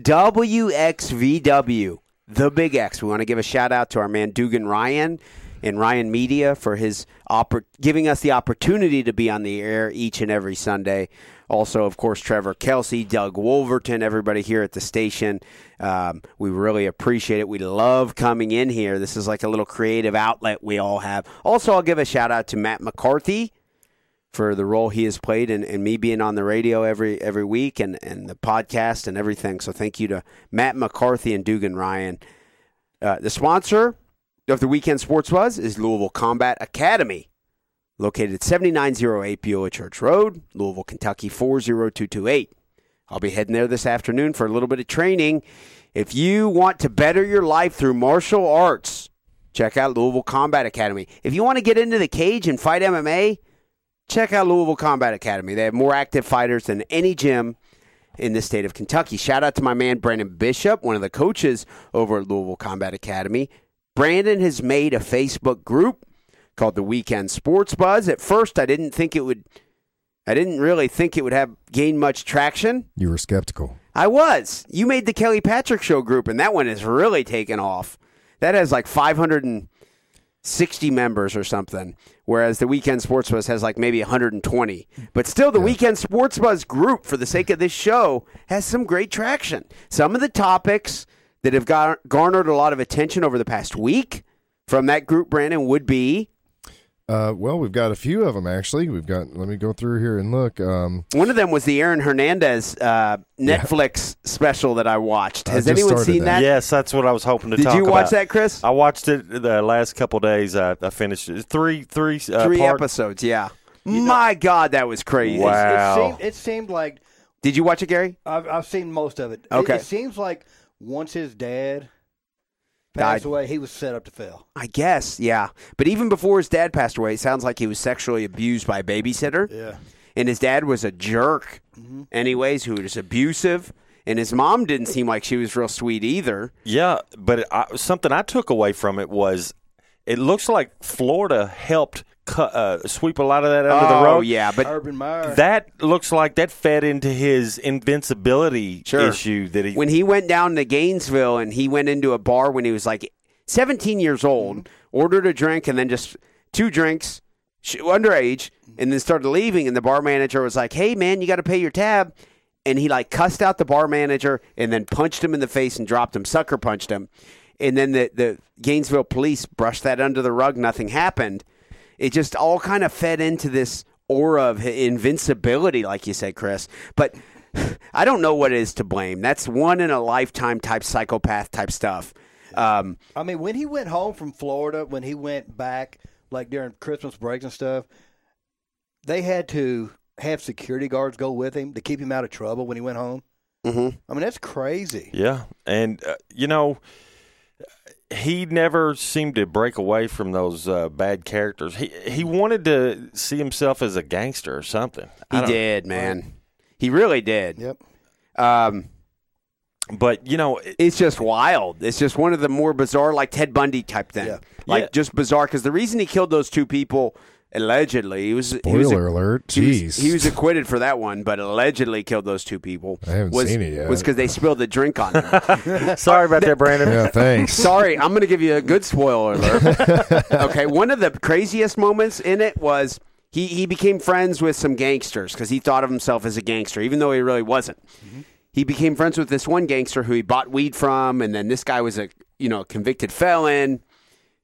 WXVW, the Big X. We want to give a shout out to our man Dugan Ryan and Ryan Media for his oppor- giving us the opportunity to be on the air each and every Sunday. Also, of course, Trevor Kelsey, Doug Wolverton, everybody here at the station. Um, we really appreciate it. We love coming in here. This is like a little creative outlet we all have. Also, I'll give a shout out to Matt McCarthy for the role he has played and, me being on the radio every every week and, and the podcast and everything. So thank you to Matt McCarthy and Dugan Ryan. Uh, the sponsor of the Weekend Sports Buzz is Louisville Combat Academy, located at 7908 Beulah Church Road, Louisville, Kentucky 40228. I'll be heading there this afternoon for a little bit of training. If you want to better your life through martial arts, check out Louisville Combat Academy. If you want to get into the cage and fight MMA, check out Louisville Combat Academy. They have more active fighters than any gym in the state of Kentucky. Shout out to my man Branden Bishop, one of the coaches over at Louisville Combat Academy. Branden has made a Facebook group called the Weekend Sports Buzz. At first, I didn't think it would. I didn't really think it would have gained much traction. You were skeptical. I was. You made the Kelly Patrick Show group, and that one has really taken off. That has like 560 members or something, whereas the Weekend Sports Buzz has like maybe 120. But still, the Weekend Sports Buzz group, for the sake of this show, has some great traction. Some of the topics that have gar- garnered a lot of attention over the past week from that group, Branden, would be Uh, well, we've got a few of them actually. We've got. Let me go through here and look. Um, one of them was the Aaron Hernandez uh, Netflix special that I watched. Has just anyone seen that. that? Yes, that's what I was hoping to talk about. Did you watch about. that, Chris? I watched it the last couple days. I, I finished it. Three, three, uh, Three part- episodes, yeah. My God, that was crazy. Wow. It seemed, it seemed like Did you watch it, Gary? I've, I've seen most of it. It- Okay. It, seems like once his dad passed Died. away, he was set up to fail. I guess, yeah. But even before his dad passed away, it sounds like he was sexually abused by a babysitter. Yeah. And his dad was a jerk, mm-hmm. anyways, who was abusive. And his mom didn't seem like she was real sweet either. Yeah, but I, something I took away from it was it looks like Florida helped cut, uh, sweep a lot of that under oh, the road. yeah. But Urban Meyer. That looks like that fed into his invincibility Sure. issue that he. when he went down to Gainesville and he went into a bar when he was like 17 years old, ordered a drink and then just two drinks, underage, and then started leaving. And the bar manager was like, "Hey, man, you got to pay your tab." And he like cussed out the bar manager and then punched him in the face and dropped him, sucker punched him. And then the the Gainesville police brushed that under the rug. Nothing happened. It just all kind of fed into this aura of invincibility, like you said, Chris. But I don't know what is to blame. That's one in a lifetime type psychopath type stuff. Um, I mean, when he went home from Florida, when he went back, like during Christmas breaks and stuff, they had to have security guards go with him to keep him out of trouble when he went home. Mm-hmm. I mean, that's crazy. Yeah, and uh, you know, he never seemed to break away from those uh, bad characters. He he wanted to see himself as a gangster or something. He did, man. He really did. Yep. Um, but you know, it- it's just wild. It's just one of the more bizarre, like Ted Bundy type thing. Yeah. Like Yeah. just bizarre because the reason he killed those two people allegedly he was he was Spoiler alert. He was, Jeez. he was acquitted for that one, but allegedly killed those two people. I haven't was, seen it yet. Was because they spilled the drink on him. sorry about that, Branden. yeah, thanks. Sorry, I'm going to give you a good spoiler alert. okay, one of the craziest moments in it was he, he became friends with some gangsters because he thought of himself as a gangster, even though he really wasn't. Mm-hmm. He became friends with this one gangster who he bought weed from, and then this guy was a you know convicted felon,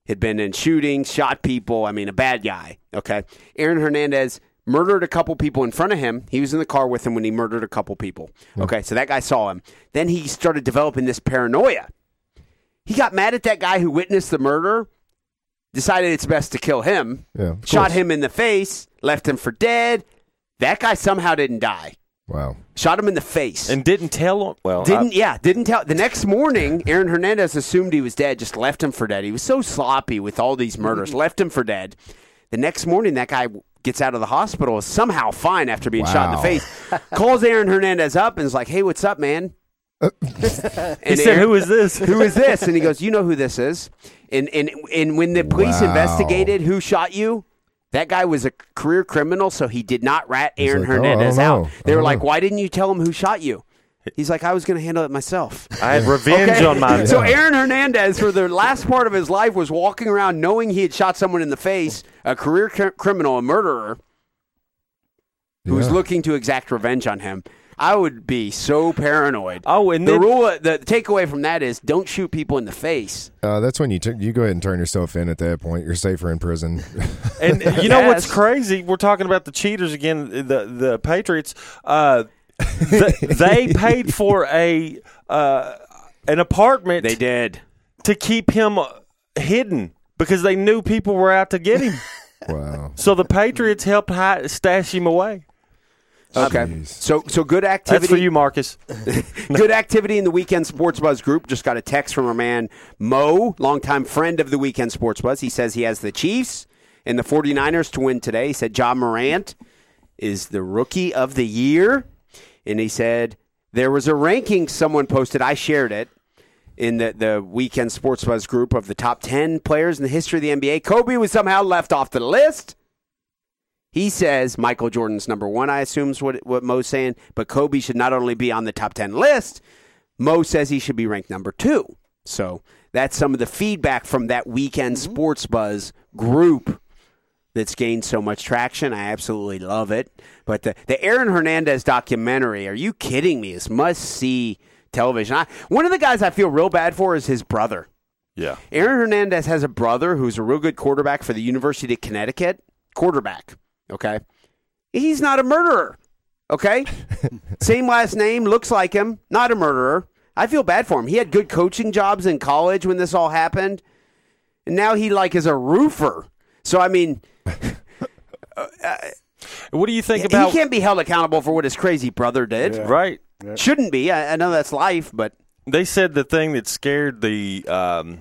had been in shootings, shot people. I mean, a bad guy. Okay, Aaron Hernandez murdered a couple people in front of him. He was in the car with him when he murdered a couple people. Okay, so that guy saw him. Then he started developing this paranoia. He got mad at that guy who witnessed the murder, decided it's best to kill him, Yeah, shot course. him in the face, left him for dead. That guy somehow didn't die. Wow. Shot him in the face. and didn't tell him. Well, didn't yeah, didn't tell the next morning Aaron Hernandez assumed he was dead, just left him for dead. He was so sloppy with all these murders, left him for dead. The next morning that guy gets out of the hospital is somehow fine after being shot in the face. Calls Aaron Hernandez up and is like, "Hey, what's up, man?" Uh, I, he said, "Who is this?" who is this? And he goes, you know who this is. And and and when the police Wow. investigated who shot you, that guy was a career criminal, so he did not rat Aaron like, oh, Hernandez don't out. know. They were don't like, know. why didn't you tell him who shot you? He's like, I was going to handle it myself. I had revenge Okay? on my. So Aaron Hernandez, for the last part of his life, was walking around knowing he had shot someone in the face, a career cr- criminal, a murderer, who was looking to exact revenge on him. I would be so paranoid. Oh, and the then- rule, the takeaway from that is don't shoot people in the face. Uh, that's when you t- you go ahead and turn yourself in at that point. You're safer in prison. And you know what's crazy? We're talking about the cheaters again. The the Patriots. Uh, th- they paid for a uh, an apartment They did. to keep him uh, hidden because they knew people were out to get him. wow. so the Patriots helped hide, stash him away. Okay. Jeez. So so good activity. That's for you, Marcus. Good activity in the Weekend Sports Buzz group. Just got a text from our man Mo, longtime friend of the Weekend Sports Buzz. He says he has the Chiefs and the 49ers to win today. He said Ja Morant is the rookie of the year. And he said there was a ranking someone posted. I shared it in the, the Weekend Sports Buzz group of the top 10 players in the history of the NBA. Kobe was somehow left off the list. He says Michael Jordan's number one, I assume is what, what Mo's saying, but Kobe should not only be on the top 10 list, Mo says he should be ranked number two. So that's some of the feedback from that weekend mm-hmm. sports buzz group that's gained so much traction. I absolutely love it. But the, the Aaron Hernandez documentary, are you kidding me? It's must see television. I, one of the guys I feel real bad for is his brother. Yeah. Aaron Hernandez has a brother who's a real good quarterback for the University of Connecticut. Quarterback, okay? He's not a murderer, okay? Same last name, looks like him, not a murderer. I feel bad for him. He had good coaching jobs in college when this all happened, and now he like is a roofer. So I mean, What do you think about he can't be held accountable for what his crazy brother did. right? Shouldn't be. I, I know that's life, but They said the thing that scared the um,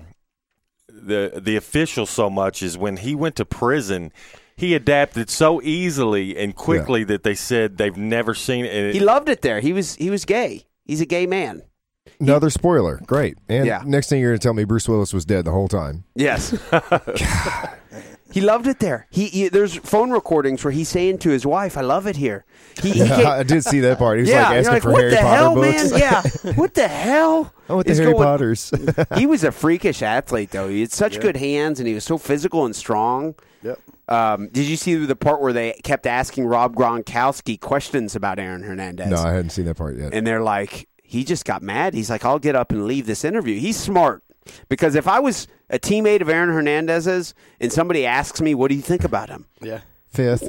the the official so much is when he went to prison. He adapted so easily and quickly that they said they've never seen it. he loved it there. He was he was gay. He's a gay man. Another spoiler. Great. And Yeah. next thing you're going to tell me Bruce Willis was dead the whole time. Yes. he loved it there. He, he there's phone recordings where he's saying to his wife, "I love it here." He, he I did see that part. He was yeah, like asking like, for what Harry the Potter hell, books. man? Yeah, what the hell? I want the Harry going- Potters. he was a freakish athlete, though. He had such good hands, and he was so physical and strong. Yep. Um, did you see the part where they kept asking Rob Gronkowski questions about Aaron Hernandez? no, I hadn't seen that part yet. and they're like, he just got mad. He's like, I'll get up and leave this interview. He's smart because if I was a teammate of Aaron Hernandez's and somebody asks me, "What do you think about him?" Yeah. Fifth.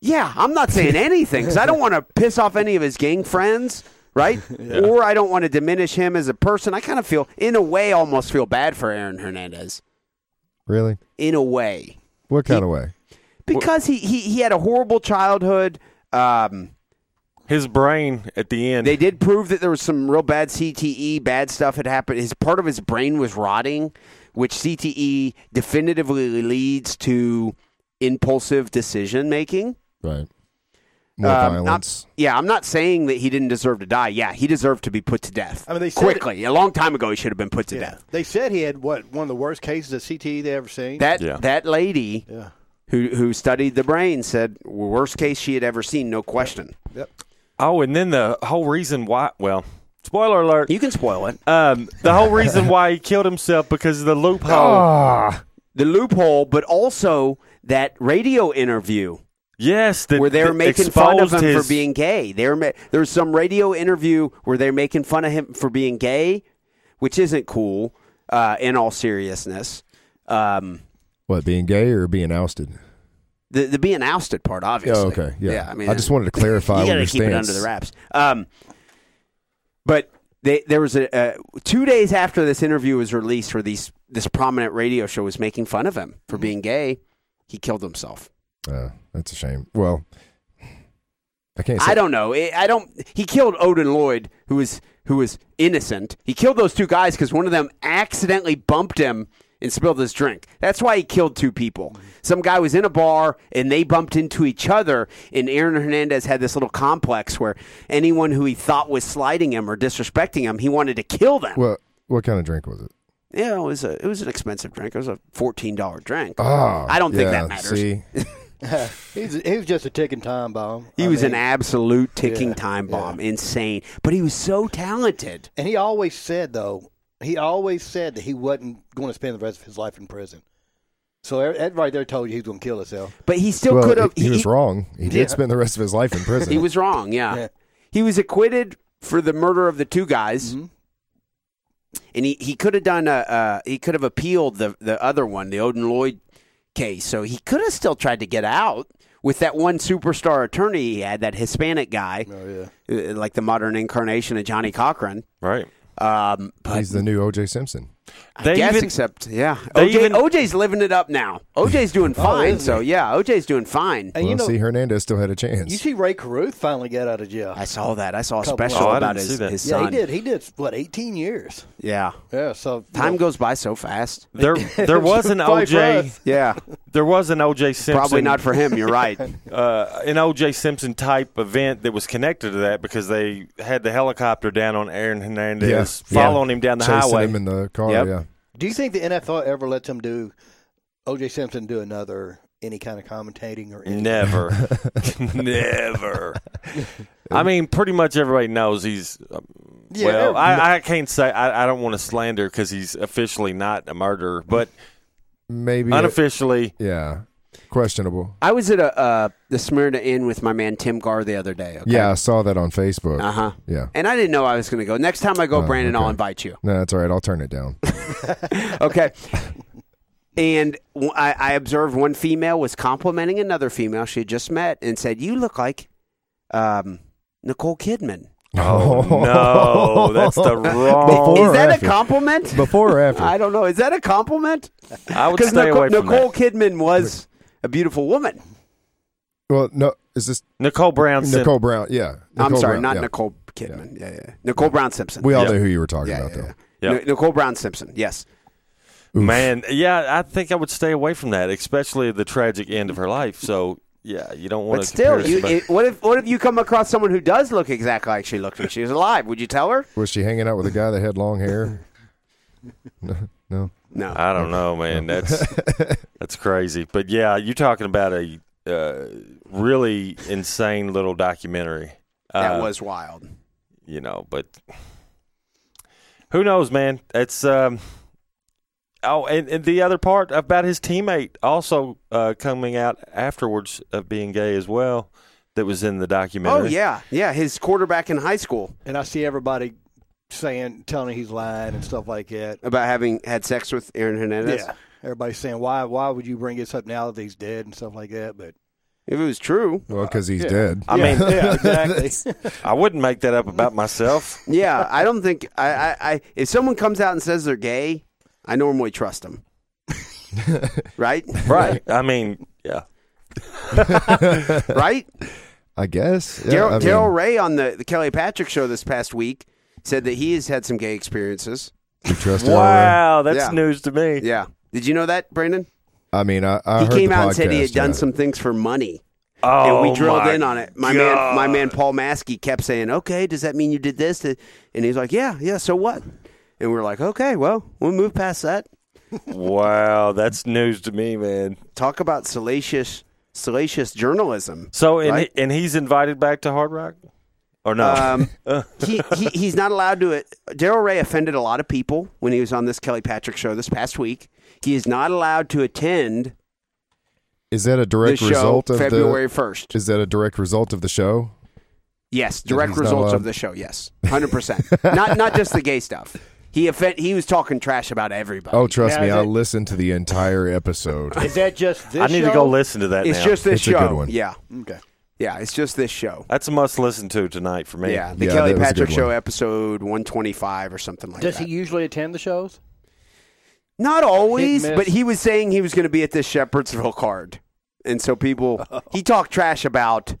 Yeah, I'm not saying anything because I don't want to piss off any of his gang friends, right? Or I don't want to diminish him as a person. I kind of feel, in a way, almost feel bad for Aaron Hernandez. Really? In a way, What kind of way? because he, he he had a horrible childhood. Um, His brain at the end. they did prove that there was some real bad CTE, bad stuff had happened. His part of his brain was rotting, which CTE definitively leads to impulsive decision making. Right. More Um, not- yeah, I'm not saying that he didn't deserve to die. Yeah, he deserved to be put to death. I mean, they said quickly. A long time ago, he should have been put to Yeah. death. They said he had what one of the worst cases of CTE they ever seen. That Yeah. that lady yeah. who who studied the brain said worst case she had ever seen, no question. Yep. Oh, and then the whole reason why. Well, spoiler alert. You can spoil it. Um, the whole reason why he killed himself because of the loophole. Ah, The loophole, but also that radio interview yes, that, where they were that making fun of him his- for being gay. They were ma- there was some radio interview where they're making fun of him for being gay, which isn't cool. Uh, in all seriousness, um, what being gay or being ousted? The the being ousted part, Yeah. obviously. Okay. Yeah. I mean, I just wanted to clarify you got to keep it under the wraps. Um, but they, there was a uh, two days after this interview was released, where these this prominent radio show was making fun of him for being gay. He killed himself. Uh, that's a shame. Well, I can't. Say, I don't know. I I don't. He killed Odin Lloyd, who was who was innocent. He killed those two guys because one of them accidentally bumped him and spilled his drink. That's why he killed two people. Some guy was in a bar and they bumped into each other. And Aaron Hernandez had this little complex where anyone who he thought was slighting him or disrespecting him, he wanted to kill them. What what kind of drink was it? yeah, it was a it was an expensive drink. It was a fourteen dollar drink. Ah, I don't think yeah, that matters. See, He's he was just a ticking time bomb. He I was an absolute ticking yeah, time yeah. bomb, insane. But he was so talented. and he always said though, he always said that he wasn't going to spend the rest of his life in prison. So e- Ed right there told you he was going to kill himself. But he still well, could have. he, he was wrong. He did spend the rest of his life in prison. He was wrong. Yeah. Yeah. he was acquitted for the murder of the two guys, Mhm. and he, he could have done a uh, he could have appealed the the other one, the Odin Lloyd case. So he could have still tried to get out with that one superstar attorney he had, that Hispanic guy, Oh yeah. uh, like the modern incarnation of Johnnie Cochran. right. Um, but He's the new O.J. Simpson. I They guess even- except yeah, OJ, even- OJ's living it up now. OJ's doing fine. isn't so yeah, OJ's doing fine. And well, you know, see, Hernandez still had a chance. you see Rae Carruth finally got out of jail. I saw that. I saw a special Oh, about didn't his, see that. his yeah, son. he did. He did what? Eighteen years. Yeah, Yeah. So time goes by so fast. There, there was an OJ. Yeah, There was an OJ Simpson. probably not for him. You're right. uh, an OJ Simpson type event that was connected to that because they had the helicopter down on Aaron Hernandez, Yeah. following him down the Chasing highway. him in the car. Yep. Yeah. Do you think the NFL ever lets him do O.J. Simpson do another any kind of commentating or anything? Never, never. I mean, pretty much everybody knows he's. um, Yeah, well, I, I can't say I, I don't want to slander because he's officially not a murderer, but Maybe. unofficially, yeah. Questionable. I was at a uh, the Smyrna Inn with my man Tim Gar the other day. Okay? Yeah, I saw that on Facebook. Uh huh. Yeah. And I didn't know I was going to go. Next time I go, Oh, Branden, I'll invite you. No, that's all right. I'll turn it down. Okay. and I observed one female was complimenting another female she had just met and said, "You look like um, Nicole Kidman." Oh no, that's the wrong. Before Is that after? a compliment? Before or after? I don't know. Is that a compliment? I would stay Nicole, away from Nicole that. Kidman was a beautiful woman. well, no. Is this Nicole Brown. Sim- Nicole Brown? Yeah. I'm sorry, Brown, not yeah. Nicole Kidman. Yeah, yeah. Nicole Brown Simpson. We all Yeah. know who you were talking yeah, about, yeah, though. yeah. Yeah. Nicole Brown Simpson. Yes. Man, yeah, I think I would stay away from that, especially the tragic end of her life. So, yeah, you don't want But to. still, you, it, what if what if you come across someone who does look exactly like she looked when she was alive? Would you tell her? Was she hanging out with a guy that had long hair? no. No. No. I don't know, man. That's that's crazy. But yeah, you're talking about a uh, really insane little documentary. that Uh, was wild. you know, but who knows, man? It's um. Oh, and, and the other part about his teammate also uh, coming out afterwards of being gay as well, that was in the documentary. Oh yeah, yeah. His quarterback in high school And I see everybody saying, telling he's lying and stuff like that. about having had sex with Aaron Hernandez. Yeah. Everybody's saying, why why would you bring this up now that he's dead and stuff like that? But If it was true, Well, because he's Yeah. dead. I yeah, mean, yeah, exactly. I wouldn't make that up about myself. yeah. I don't think I, I, I. If someone comes out and says they're gay, I normally trust them. right? Right. I mean, yeah. right? I guess. Yeah, Daryl I mean, Daryl Ray on the, the Kelly Patrick show this past week said that he has had some gay experiences. you trust Wow, that's Yeah. news to me. Yeah. Did you know that, Branden? I mean, I, I he heard came the out and said he had done yeah. some things for money. Oh, and we oh drilled in on it. My man, my man Paul Maskey kept saying, "Okay, does that mean you did this?" And he's like, "Yeah, yeah. So what?" And we're like, "Okay, well, we'll move past that. Wow, that's news to me, man. Talk about salacious, salacious journalism." So, and, Right. he, and he's invited back to Hard Rock, or no? Um, he, he he's not allowed to. Daryl Ray offended a lot of people when he was on this Kelly Patrick show this past week. He is not allowed to attend Is that a the direct show result of February the? first. Is that a direct result of the show? Yes, direct results of the show. Yes, hundred percent. Not not just the gay stuff. He offend, He was talking trash about everybody. Oh, trust Now, me, is I it- listened to the entire episode. Is that just this I need to show? go listen to that it's now. just this It's a show. good one. Yeah, Okay. yeah. It's just this show. That's a must listen to tonight for me. Yeah, the Yeah, Kelly that was a Patrick show one. episode one twenty five or something like that. Does that. he usually attend the shows? Not always, Hit but he was saying he was going to be at this Shepherdsville card, and so people he talked trash about.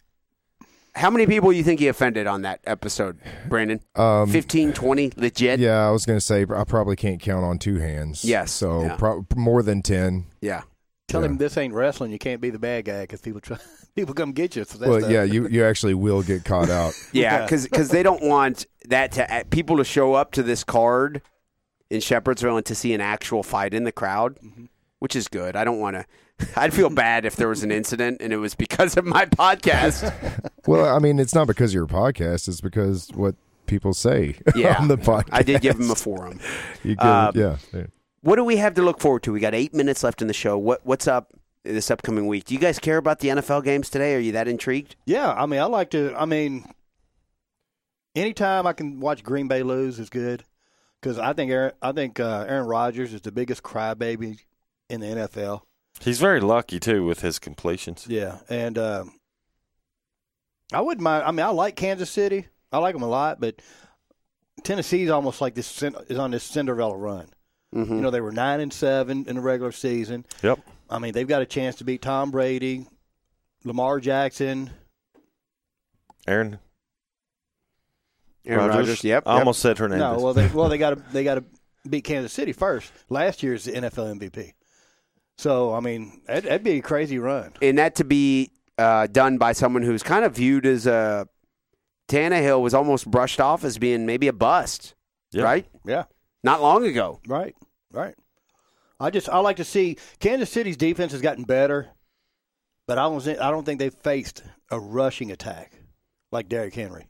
How many people do you think he offended on that episode, Branden? Um, 15, 20, legit. yeah, I was going to say I probably can't count on two hands. Yes, so yeah. prob- more than ten. yeah. Tell Yeah. him this ain't wrestling. You can't be the bad guy because people try, people come get you. So that's Well, the- yeah, you you actually will get caught out. Yeah, Yeah. because they don't want that to uh, people to show up to this card in Shepherdsville and to see an actual fight in the crowd, Mm-hmm. which is good. I don't want to. I'd feel bad if there was an incident and it was because of my podcast. well, I mean, it's not because of your podcast; it's because what people say Yeah, on the podcast. I did give him a forum. You give, Um, yeah, yeah. What do we have to look forward to? We got eight minutes left in the show. What What's up this upcoming week? Do you guys care about the NFL games today? Are you that intrigued? Yeah, I mean, I like to. I mean, anytime I can watch Green Bay lose is good because I think Aaron, I think uh, Aaron Rodgers is the biggest crybaby in the NFL. He's very lucky too with his completions. Yeah, and um I wouldn't mind. I mean, I like Kansas City. I like them a lot, but Tennessee's almost like this is on this Cinderella run. Mm-hmm. You know, they were nine and seven in the regular season. Yep. I mean, they've got a chance to beat Tom Brady, Lamar Jackson. Aaron, Aaron Rodgers. Yep. I yep. almost said Hernandez. No, well, they well they got to they got to beat Kansas City first. Last year's the NFL MVP. So I mean, that'd, that'd be a crazy run. and that to be uh, done by someone who's kind of viewed as a Tannehill was almost brushed off as being maybe a bust, Yep. right? Yeah, Not long ago. right, right. I just I like to see Kansas City's defense has gotten better, but I don't think, I don't think they've faced a rushing attack like Derrick Henry.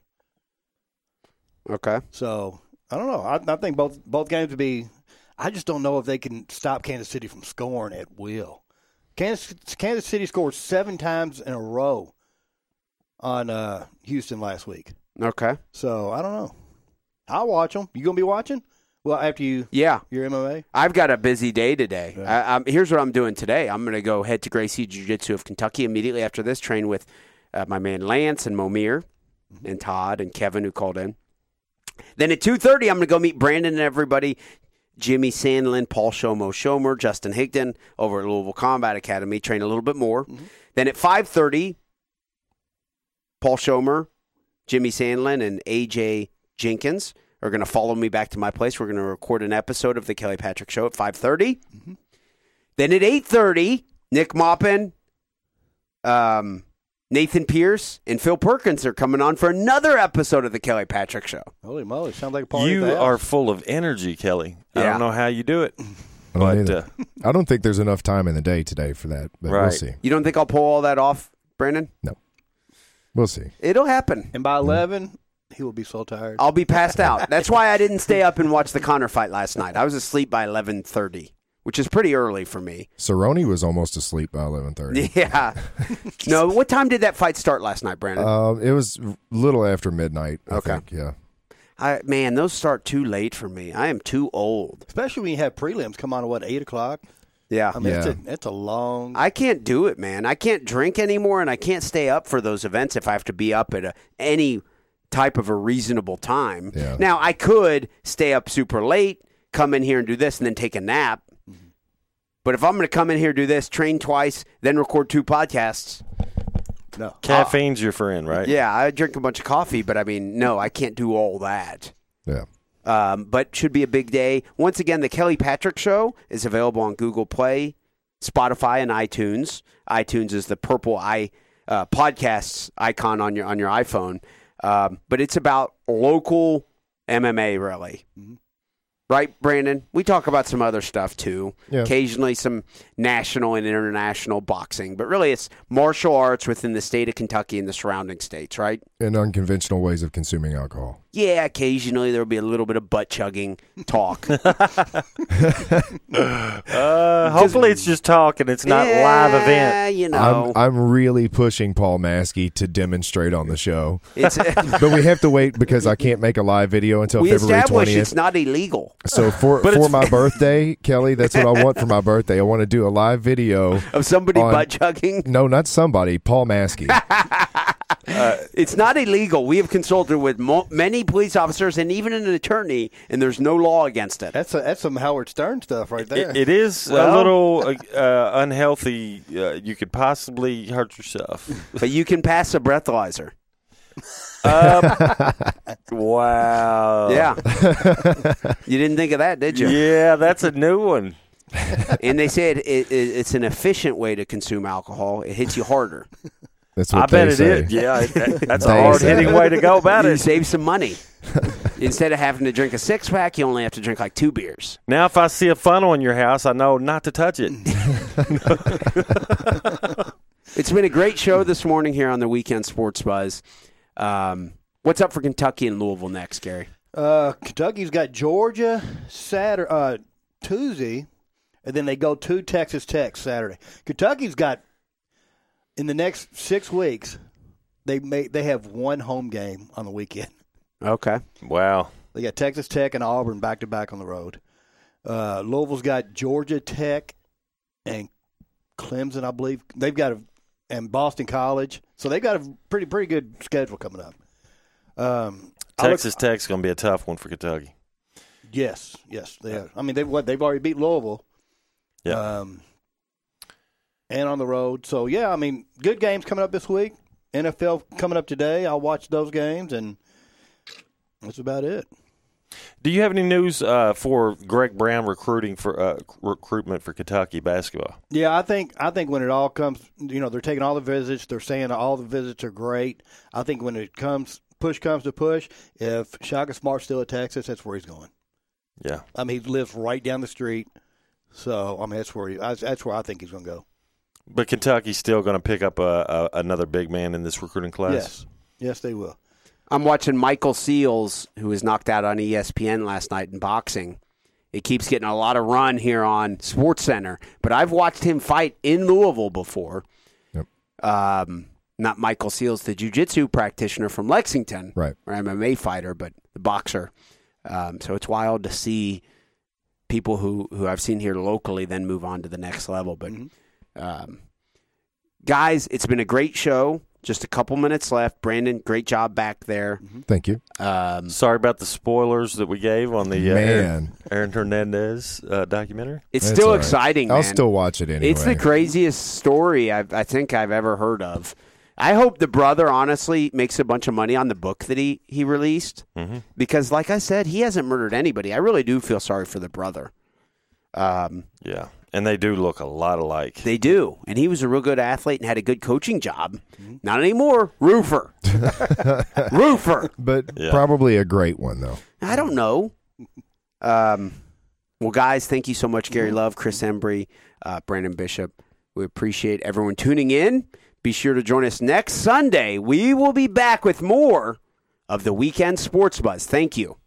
Okay. So I don't know. I, I think both both games would be. I just don't know if they can stop Kansas City from scoring at will. Kansas Kansas City scored seven times in a row on uh, Houston last week. Okay. So I don't know. I'll watch them. You gonna be watching? Well, after you Yeah. your MMA. I've got a busy day today. Yeah. I, I'm, here's what I'm doing today. I'm going to go head to Gracie Jiu Jitsu of Kentucky immediately after this. Train with uh, my man Lance and Momir, and Todd and Kevin who called in. Then at 2:30, I'm going to go meet Branden and everybody. Jimmy Sandlin, Paul Shomo Shomer, Justin Higdon over at Louisville Combat Academy. Train a little bit more. Then at 5:30, Paul Shomer, Jimmy Sandlin, and AJ Jenkins are going to follow me back to my place. We're going to record an episode of the Kelly Patrick Show at 5:30. Then at 8:30, Nick Maupin, um, Nathan Pierce, and Phil Perkins are coming on for another episode of the Kelly Patrick Show. Holy moly! Sounds like a party. you are full of energy, Kelly. I Yeah. don't know how you do it, I don't, but either. uh, I don't think there's enough time in the day today for that, but we'll see. You don't think I'll pull all that off, Branden? No. We'll see. It'll happen. And by eleven, he will be so tired. I'll be passed out. That's why I didn't stay up and watch the Conor fight last night. I was asleep by 11:30, which is pretty early for me. Cerrone was almost asleep by eleven thirty. Yeah. no, what time did that fight start last night, Branden? Um, it was a little after midnight. I Okay. think, yeah. I, man, those start too late for me. I am too old. Especially when you have prelims come on at what eight o'clock. Yeah. I mean, it's, Yeah. a, it's a long. I can't do it, man. I can't drink anymore, and I can't stay up for those events if I have to be up at a, any type of a reasonable time. Yeah. Now, I could stay up super late, come in here and do this, and then take a nap. But if I'm going to come in here, do this, train twice, then record two podcasts, No. Caffeine's your friend, right? yeah, I drink a bunch of coffee, but I mean, no, I can't do all that. Yeah. Um, but should be a big day. Once again, the Kelly Patrick Show is available on Google Play, Spotify, and iTunes. iTunes is the purple i uh, podcasts icon on your on your iPhone. Um, but it's about local MMA, really. Right, Branden? We talk about some other stuff too. Yeah. Occasionally some national and international boxing, but really it's martial arts within the state of Kentucky and the surrounding states, right? And unconventional ways of consuming alcohol. Yeah, occasionally there'll be a little bit of butt chugging talk. Uh, hopefully, it's just talk and it's not live event. You know. I'm I'm really pushing Paul Maskey to demonstrate on the show. it's, But we have to wait because I can't make a live video until we February 20th. it's not illegal So for But for my birthday, Kelly, that's what I want for my birthday. I want to do a live video. of somebody On- butt chugging. No, not somebody. Paul Maskey. It's not illegal. We have consulted with mo- many police officers and even an attorney, and there's no law against it. That's a, that's some Howard Stern stuff right there. It, it is Well- a little uh, uh, unhealthy. Uh, you could possibly hurt yourself. But you can pass a breathalyzer. Wow. Yeah. you didn't think of that, did you? Yeah, that's a new one. And they said it, it, it's an efficient way to consume alcohol. It hits you harder. That's what I bet they it say. is. Yeah, it- that- that's a hard hitting way to go about you it. save some money. Instead of having to drink a six pack, you only have to drink like two beers. Now, if I see a funnel in your house, I know not to touch it. It's been a great show this morning here on the Weekend Sports Buzz. Um, what's up for Kentucky and Louisville next, Gary? Uh, Kentucky's got Georgia Saturday, uh, Tuesday, and then they go to Texas Tech Saturday. Kentucky's got in the next six weeks. They may they have one home game on the weekend. Okay. Wow. They got Texas Tech and Auburn back to back on the road. Uh, Louisville's got Georgia Tech and Clemson, I believe. They've got a and Boston College, so they've got a pretty pretty good schedule coming up. Um, I look- Texas Tech's going to be a tough one for Kentucky. Yes, yes, they are. I mean, they've what they've already beat Louisville. Yeah. Um, and on the road, so yeah, I mean, good games coming up this week. NFL coming up today. I'll watch those games, and that's about it. Do you have any news uh, for Greg Brown recruiting for uh, recruitment for Kentucky basketball? Yeah, I think I think when it all comes, you know, they're taking all the visits. They're saying all the visits are great. I think when it comes, push comes to push, if Shaka Smart's still at Texas, that's where he's going. Yeah. I mean, he lives right down the street, so I mean, that's where he, that's where I think he's going to go. But Kentucky's still going to pick up a, a, another big man in this recruiting class. Yes, yes, they will. I'm watching Michael Seals, who was knocked out on ESPN last night in boxing. It keeps getting a lot of run here on Sports Center, but I've watched him fight in Louisville before. Yep. Um, not Michael Seals, the jiu-jitsu practitioner from Lexington, Right. or MMA fighter, but the boxer. Um, so it's wild to see people who, who I've seen here locally then move on to the next level. But um, guys, it's been a great show. Just a couple minutes left. Branden, great job back there. Thank you. Um, Sorry about the spoilers that we gave on the uh, Aaron, Man. Aaron Hernandez uh, documentary. it's That's still all right. exciting. I'll man. still watch it anyway. It's the craziest story I've, I think I've ever heard of. I hope the brother honestly makes a bunch of money on the book that he, he released Mm-hmm. because, like I said, he hasn't murdered anybody. I really do feel sorry for the brother. Um, Yeah, and they do look a lot alike. they do, and he was a real good athlete and had a good coaching job. Not anymore, roofer, roofer. But Yeah. probably a great one though. I don't know. Um, well, guys, thank you so much, Gary Love, Chris Embry, uh, Branden Bishop. We appreciate everyone tuning in. Be sure to join us next Sunday. We will be back with more of the Weekend Sports Buzz. Thank you.